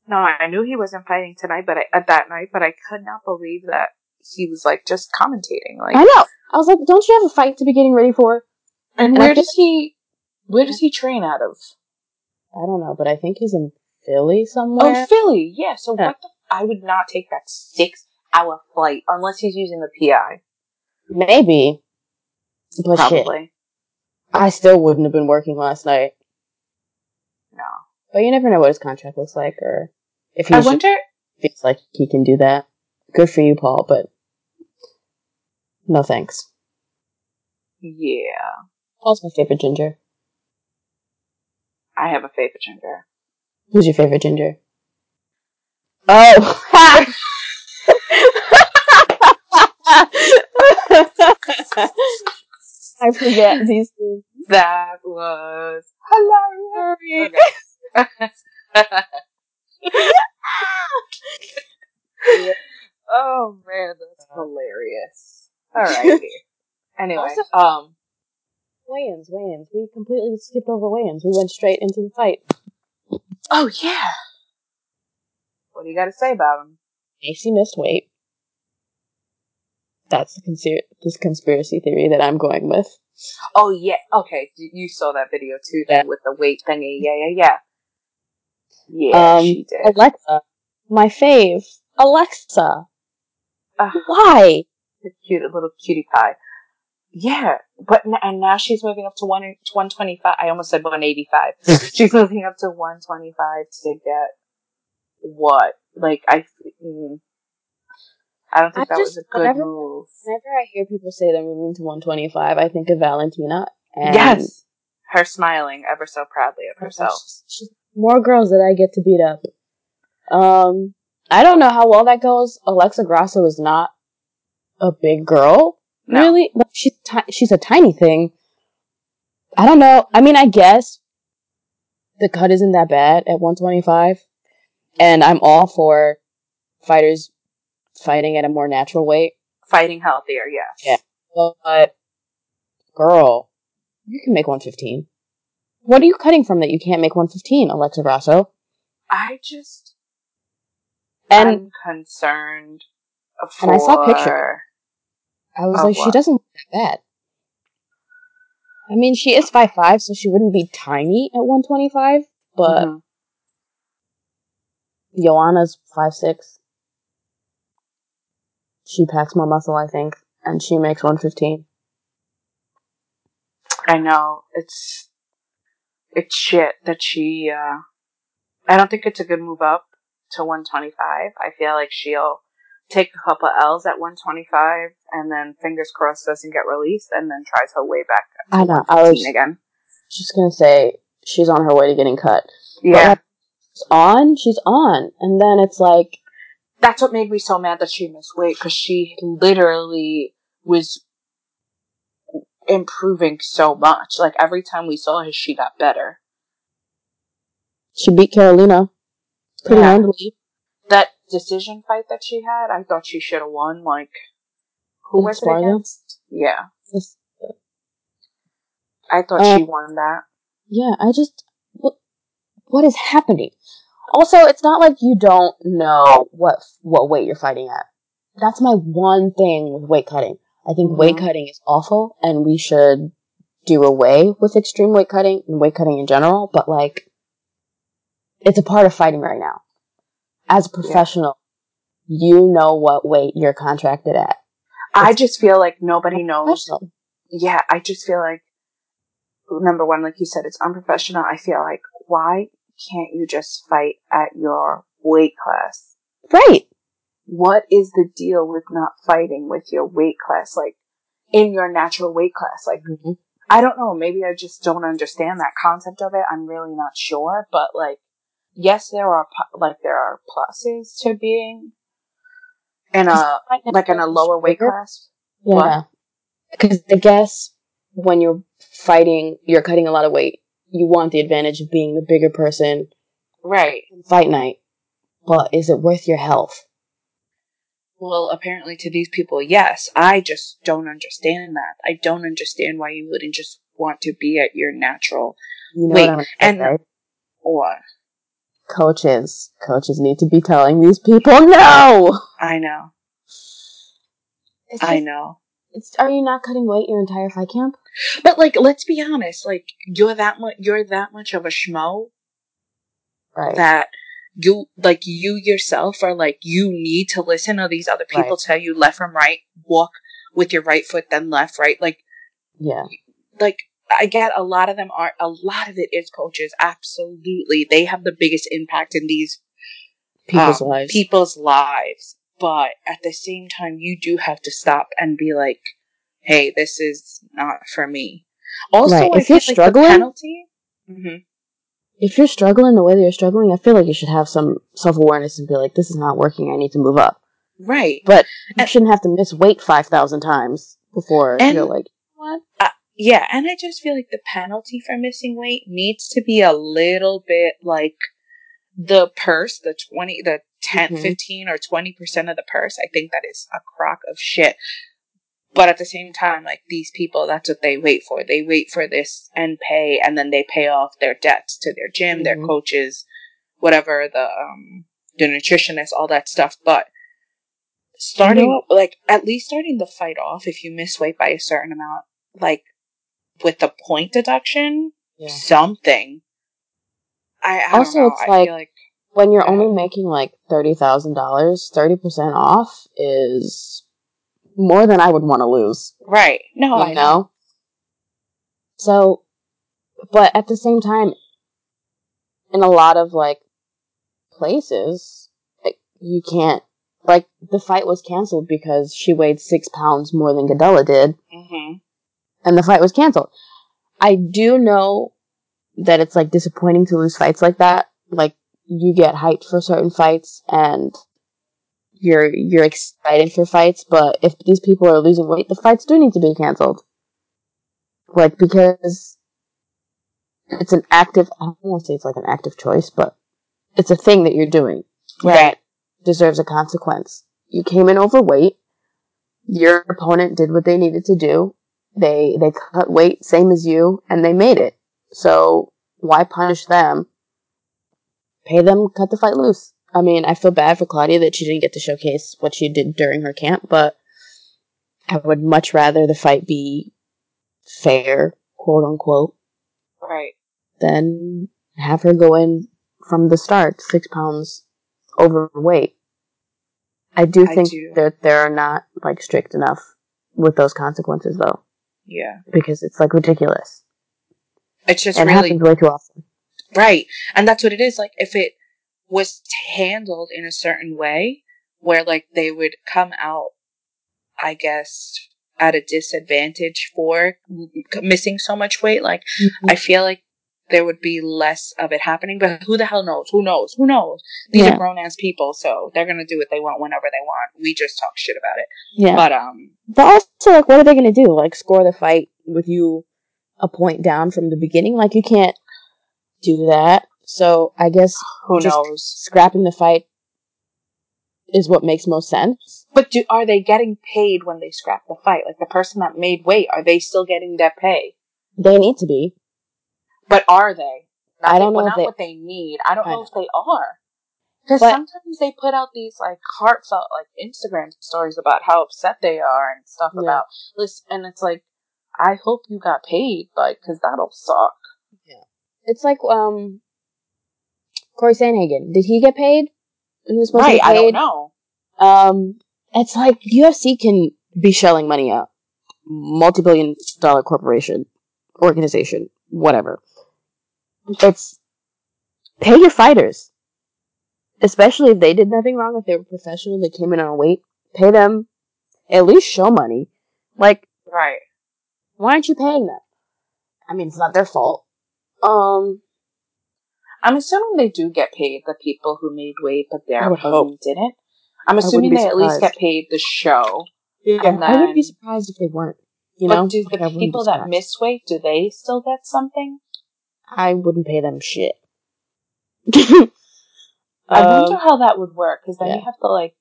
No, I knew he wasn't fighting tonight, but I, at that night, but I could not believe that he was like just commentating. Like, I know. I was like, don't you have a fight to be getting ready for? and and where feel does he? Where does he train out of? I don't know, but I think he's in Philly oh, somewhere. Oh, Philly. Yeah. So Yeah. what the? I would not take that six-hour flight unless he's using the PI. Maybe. But shit, Probably. I still wouldn't have been working last night. No. But you never know what his contract looks like, or if he I wonder. feels like he can do that. good for you, Paul, but no thanks. Yeah. Paul's my favorite ginger. I have a favorite ginger. Who's your favorite ginger? Oh! I forget these things. That was hilarious. Okay. oh man, that's hilarious. Alrighty. Anyway, Also- um, weigh-ins, weigh-ins. We completely skipped over weigh-ins. We went straight into the fight. oh yeah. What do you got to say about him? Maycee missed weight. That's the conspir- this conspiracy theory that I'm going with. Oh yeah. Okay, you saw that video too, then with the weight thingy. Yeah, yeah, yeah. Yeah, um, she did. Alexa, my fave, Alexa. Ah. Why? the cute little cutie pie. Yeah, but and now she's moving up to one one twenty five. I almost said one eighty five. she's moving up to one twenty five to get what? Like I, mm, I don't think I that just- was a good whenever- move. Whenever I hear people say they're moving to 125, I think of Valentina. And yes, her smiling ever so proudly of herself. More girls that I get to beat up. Um, I don't know how well that goes. Alexa Grasso is not a big girl, No. really. Like she's ti- she's a tiny thing. I don't know. I mean, I guess the cut isn't that bad at 125, and I'm all for fighters fighting at a more natural weight. Fighting healthier, yes. Yeah. But girl, you can make 115. What are you cutting from that you can't make 115, Alexa Grasso? I just And I'm concerned for. And I saw a picture. I was Oh, like, she doesn't look that bad. I mean, she is 5'5", so she wouldn't be tiny at 125, but Mhm. Joanna's 5'6". She packs more muscle, I think, and she makes 115. I know it's it's shit that she. uh I don't think it's a good move up to 125. I feel like she'll take a couple L's at 125 and then fingers crossed doesn't get released and then tries her way back to I know, I was again. just gonna say, she's on her way to getting cut. Yeah, she's on, she's on. And then it's like, that's what made me so mad that she missed weight because she literally was improving so much. Like every time we saw her, she got better. she beat Karolina pretty Yeah. handily. that decision fight that she had, I thought she should have won. Like, who In was it against? Yeah, I thought Uh, she won that. Yeah, I just what what is happening? Also, it's not like you don't know what what weight you're fighting at. That's my one thing with weight cutting. I think weight Mhm. cutting is awful, and we should do away with extreme weight cutting and weight cutting in general. But like, it's a part of fighting right now. As a professional, you know what weight you're contracted at. I just feel like nobody knows. Yeah, I just feel like number one, like you said, it's unprofessional. I feel like why can't you just fight at your weight class? Right. What is the deal with not fighting with your weight class, like in your natural weight class? Like Mhm. I don't know. Maybe I just don't understand that concept of it. I'm really not sure. But like, yes, there are like there are pluses to being in a like in a lower weight class. Yeah. Because I guess when you're fighting, you're cutting a lot of weight. You want the advantage of being the bigger person Right. fight night. But is it worth your health? Well, apparently to these people, yes. I just don't understand that. I don't understand why you wouldn't just want to be at your natural You know Wait, what I'm gonna say, and- right? or Coaches. Coaches need to be telling these people no! I know. It's I know. It's, are you not cutting weight your entire fight camp? But like, let's be honest. Like, you're that much. You're that much of a schmo Right. that you like you yourself are like you need to listen to these other people Right. tell you left from right, walk with your right foot, then left, right. Like, yeah. like I get a lot of them are a lot of it is coaches. Absolutely, they have the biggest impact in these People's um, lives. people's lives. But at the same time, you do have to stop and be like, "Hey, this is not for me." Also, Right, if feel you're like struggling- penalty. hmm If you're struggling the way that you're struggling, I feel like you should have some self awareness and be like, "This is not working. I need to move up." Right. But you And- shouldn't have to miss weight five thousand times before And- you're like, "What?" Yeah, and I just feel like the penalty for missing weight needs to be a little bit like the purse, the 20, the 10, Mhm. 15 or 20% of the purse. I think that is a crock of shit. But at the same time, like these people, that's what they wait for. They wait for this and pay, and then they pay off their debts to their gym, their Mhm. coaches, whatever, the, um, the nutritionist, all that stuff. But starting, know like, at least starting the fight off, if you miss weight by a certain amount, like, with the point deduction, Yeah. something. I, I Also, don't know. it's I like- feel like When you're only making like thirty thousand dollars, thirty percent off is more than I would want to lose. right. No, I know. So, but at the same time, in a lot of like places, like, you can't. Like the fight was canceled because she weighed six pounds more than Gadelha did, hmm and the fight was canceled. I do know that it's like disappointing to lose fights like that. Like you get hyped for certain fights and you're you're excited for fights, but if these people are losing weight, the fights do need to be canceled. Like because it's an active I don't want to say it's like an active choice, but it's a thing that you're doing Right. that deserves a consequence. You came in overweight. Your opponent did what they needed to do. They they cut weight same as you and they made it. So why punish them? Pay them cut the fight loose. I mean, I feel bad for Claudia that she didn't get to showcase what she did during her camp, but I would much rather the fight be fair, quote unquote, Right. than have her go in from the start six pounds overweight. I do I think do. that they're not like strict enough with those consequences though, Yeah. because it's like ridiculous. It's just it really happens way too often. Right, and that's what it is. Like if it was handled in a certain way, where like they would come out, I guess, at a disadvantage for missing so much weight. Like I feel like there would be less of it happening. But who the hell knows? Who knows? Who knows? These Yeah. are grown ass people, so they're gonna do what they want whenever they want. We just talk shit about it. Yeah. But um, But also, like, what are they going to do? Like, score the fight with you a point down from the beginning? Like, you can't do that. So, I guess who Just- knows? scrapping the fight is what makes most sense. But do, are they getting paid when they scrap the fight? Like the person that made weight, are they still getting their pay? They need to be. But are they? Not I don't they- know not they- what they need. I don't I know, know. if they are. Because sometimes they put out these like heartfelt like Instagram stories about how upset they are and stuff Yeah. about this, and it's like, I hope you got paid, like, because that'll suck. It's like, um, Cory Sandhagen. Did he get paid? He was supposed Right? to I don't know. Um, it's like UFC can be shelling money out. Multi-billion dollar corporation, organization, whatever. It's pay your fighters. Especially if they did nothing wrong, if they were professional, they came in on weight, pay them at least show money. Like, Right. why aren't you paying them? I mean, it's not their fault. Um, I'm assuming they do get paid the people who made weight, but their would opponent didn't. I'm assuming they at least get paid the show. yeah, And I wouldn't be surprised if they weren't. You but know, do Like, the people that miss weight do they still get something? I wouldn't pay them shit. I Um, wonder how that would work because then yeah. you have to like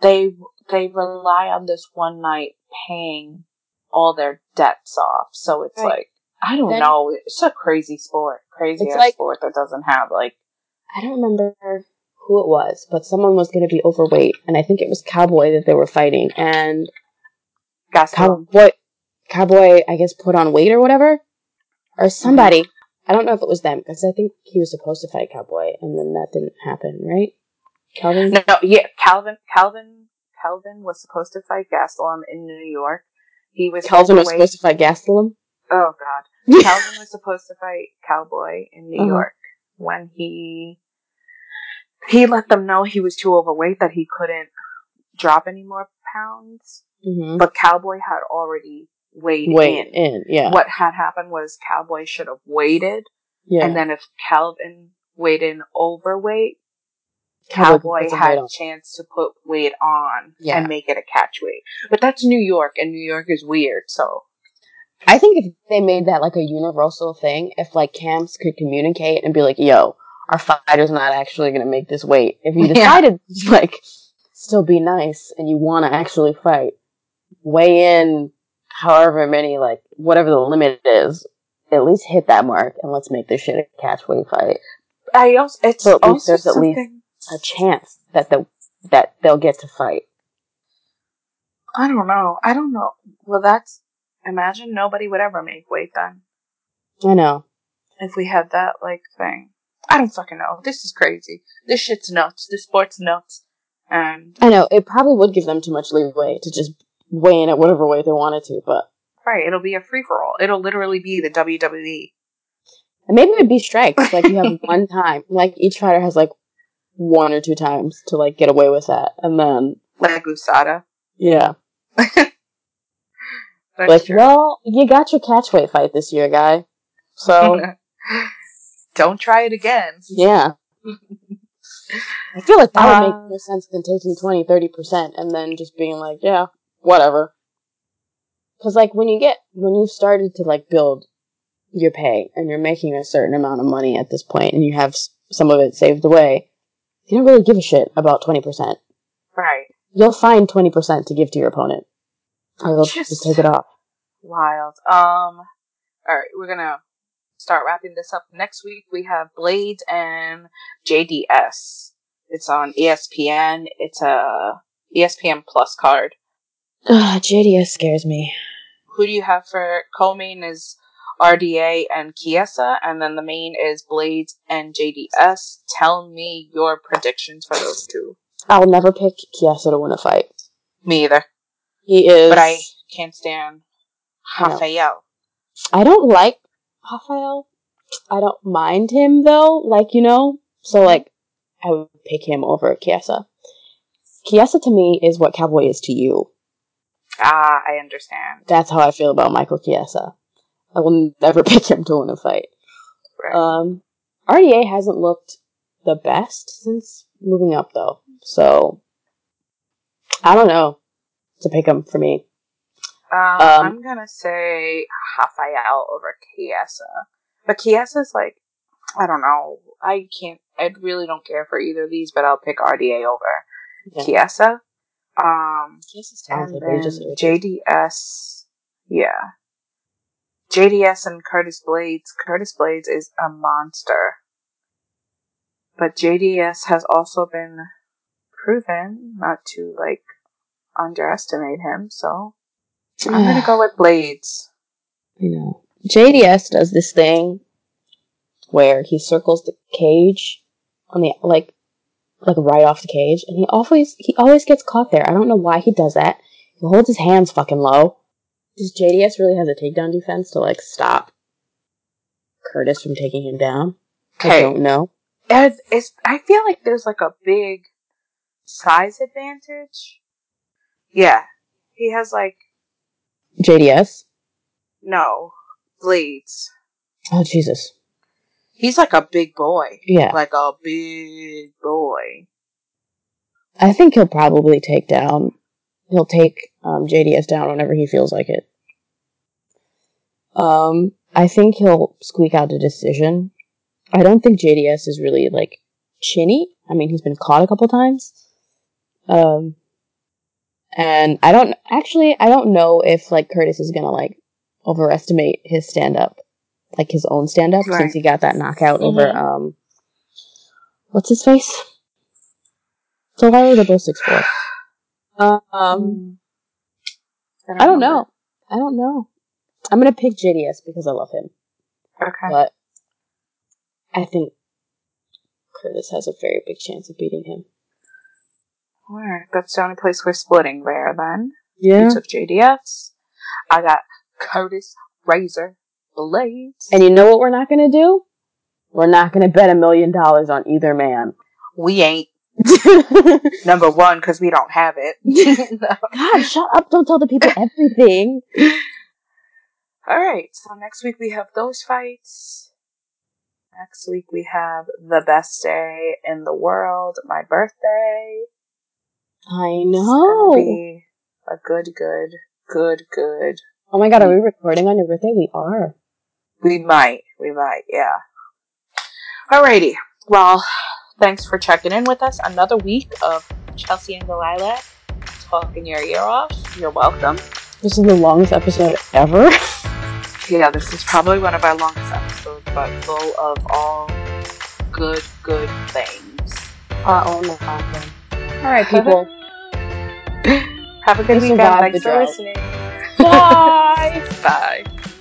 they they rely on this one night paying all their debts off. So it's Right. like I don't Then- know. It's a crazy sport, crazy like- sport that doesn't have like I don't remember who it was, but someone was going to be overweight, and I think it was Cowboy that they were fighting, and gas. Cowboy, Cowboy, I guess put on weight or whatever, or somebody. I don't know if it was them because I think he was supposed to fight Cowboy, and then that didn't happen, right? Calvin. No, no, yeah, Calvin, Calvin, Calvin was supposed to fight Gastelum in New York. He was Calvin was supposed to fight Gastelum. Oh God. Calvin was supposed to fight Cowboy in New Uh-huh. York when he he let them know he was too overweight that he couldn't drop any more pounds. Mm-hmm. But Cowboy had already weighed Wait, in. in, yeah. What had happened was Cowboy should have waited, Yeah. and then if Calvin weighed in overweight, Cowboy Cowboy had a chance to put weight on Yeah. and make it a catch weight. But that's New York, and New York is weird, so I think if they made that like a universal thing, if like camps could communicate and be like, "Yo, our fighter's not actually going to make this weight." If you Yeah. decided to, like still be nice and you want to actually fight, weigh in however many like whatever the limit is. At least hit that mark and let's make this shit a catch weight fight. I also it's So at least also there's at least- A chance that the that they'll get to fight. I don't know. I don't know. Well, that's imagine nobody would ever make weight then I know. if we had that like thing. I don't fucking know. This is crazy. This shit's nuts. This sport's nuts. And I know. It probably would give them too much leeway to just weigh in at whatever weight they wanted to, but right, it'll be a free for all. It'll literally be the. WWE. And maybe it'd be strikes. Like you have one time. Like each fighter has like one or two times to like get away with that. And then Like USADA. yeah. That's like, true. well, you got your catchweight fight this year, guy. So don't try it again. yeah. I feel like that would make um, more sense than taking 20, 30% and then just being like, yeah, whatever. Cause like when you get, when you've started to like build your pay and you're making a certain amount of money at this point and you have s- some of it saved away, you don't really give a shit about 20%. Right. You'll find 20% to give to your opponent. Or they'll Just- take it off. Wild. Um. All right, we're gonna start wrapping this up. Next week we have Blaydes and JDS. It's on ESPN. It's a ESPN Plus card. Ugh, JDS scares me. Who do you have for co-main is RDA and Chiesa, and then the main is Blaydes and JDS. Tell me your predictions for those two. I'll never pick Chiesa to win a fight. Me either, He is. but I can't stand. Rafael. I don't like Rafael. I don't mind him though, like you know. So like, I would pick him over Chiesa. Chiesa to me is what Cowboy is to you. Ah, I understand. That's how I feel about Michael Chiesa. I will never pick him to win a fight. Right. Um, RDA hasn't looked the best since moving up though, so I don't know to pick him for me. Um, Um, I'm gonna say Rafael over Chiesa. But Chiesa's like, I don't know. I can't, I really don't care for either of these, but I'll pick RDA over Yeah. Chiesa. Um, Chiesa's and talented, but he just. JDS, yeah. JDS and Curtis Blaydes. Curtis Blaydes is a monster. But JDS has also been proven not to, like, underestimate him, so I'm gonna go with Blaydes. I know. JDS does this thing where he circles the cage on the like like right off the cage, and he always he always gets caught there. I don't know why he does that. He holds his hands fucking low. Does JDS really have a takedown defense to like stop Curtis from taking him down? I Okay. don't know. It's, it's, I feel like there's like a big size advantage. Yeah. He has like, JDS. no, Blaydes. Oh Jesus. He's like a big boy. Yeah. Like a big boy. I think he'll probably take down. He'll take um, JDS down whenever he feels like it. Um, I think he'll squeak out a decision. I don't think JDS is really like chinny. I mean, he's been caught a couple times. Um, and I don't actually. I don't know if like Curtis is gonna like overestimate his stand up, like his own stand up, Right. since he got that knockout over Mhm. um, what's his face? So why were they both six four? Um, Um, I don't know. I don't know. I'm gonna pick JDS because I love him, Okay. but I think Curtis has a very big chance of beating him. Alright, that's the only place we're splitting there then. Yeah. You took JDS. I got Curtis Razor Blades. And you know what we're not gonna do? We're not gonna bet a million dollars on either man. We ain't. Number one, because we don't have it. God, shut up! Don't tell the people everything. All right. So next week we have those fights. Next week we have the best day in the world, my birthday. I know. be a good, good, good, good. Oh my god, are we recording on your birthday? We are. We might, we might, yeah. Alrighty. Well, thanks for checking in with us. Another week of Chelsea and Delilah talking your ear off. You're welcome. This is the longest episode ever. Yeah, this is probably one of our longest episodes, but full of all good, good things. Uh oh, no. All right, people. Have a good We weekend. survived Thanks for listening. Bye. Bye.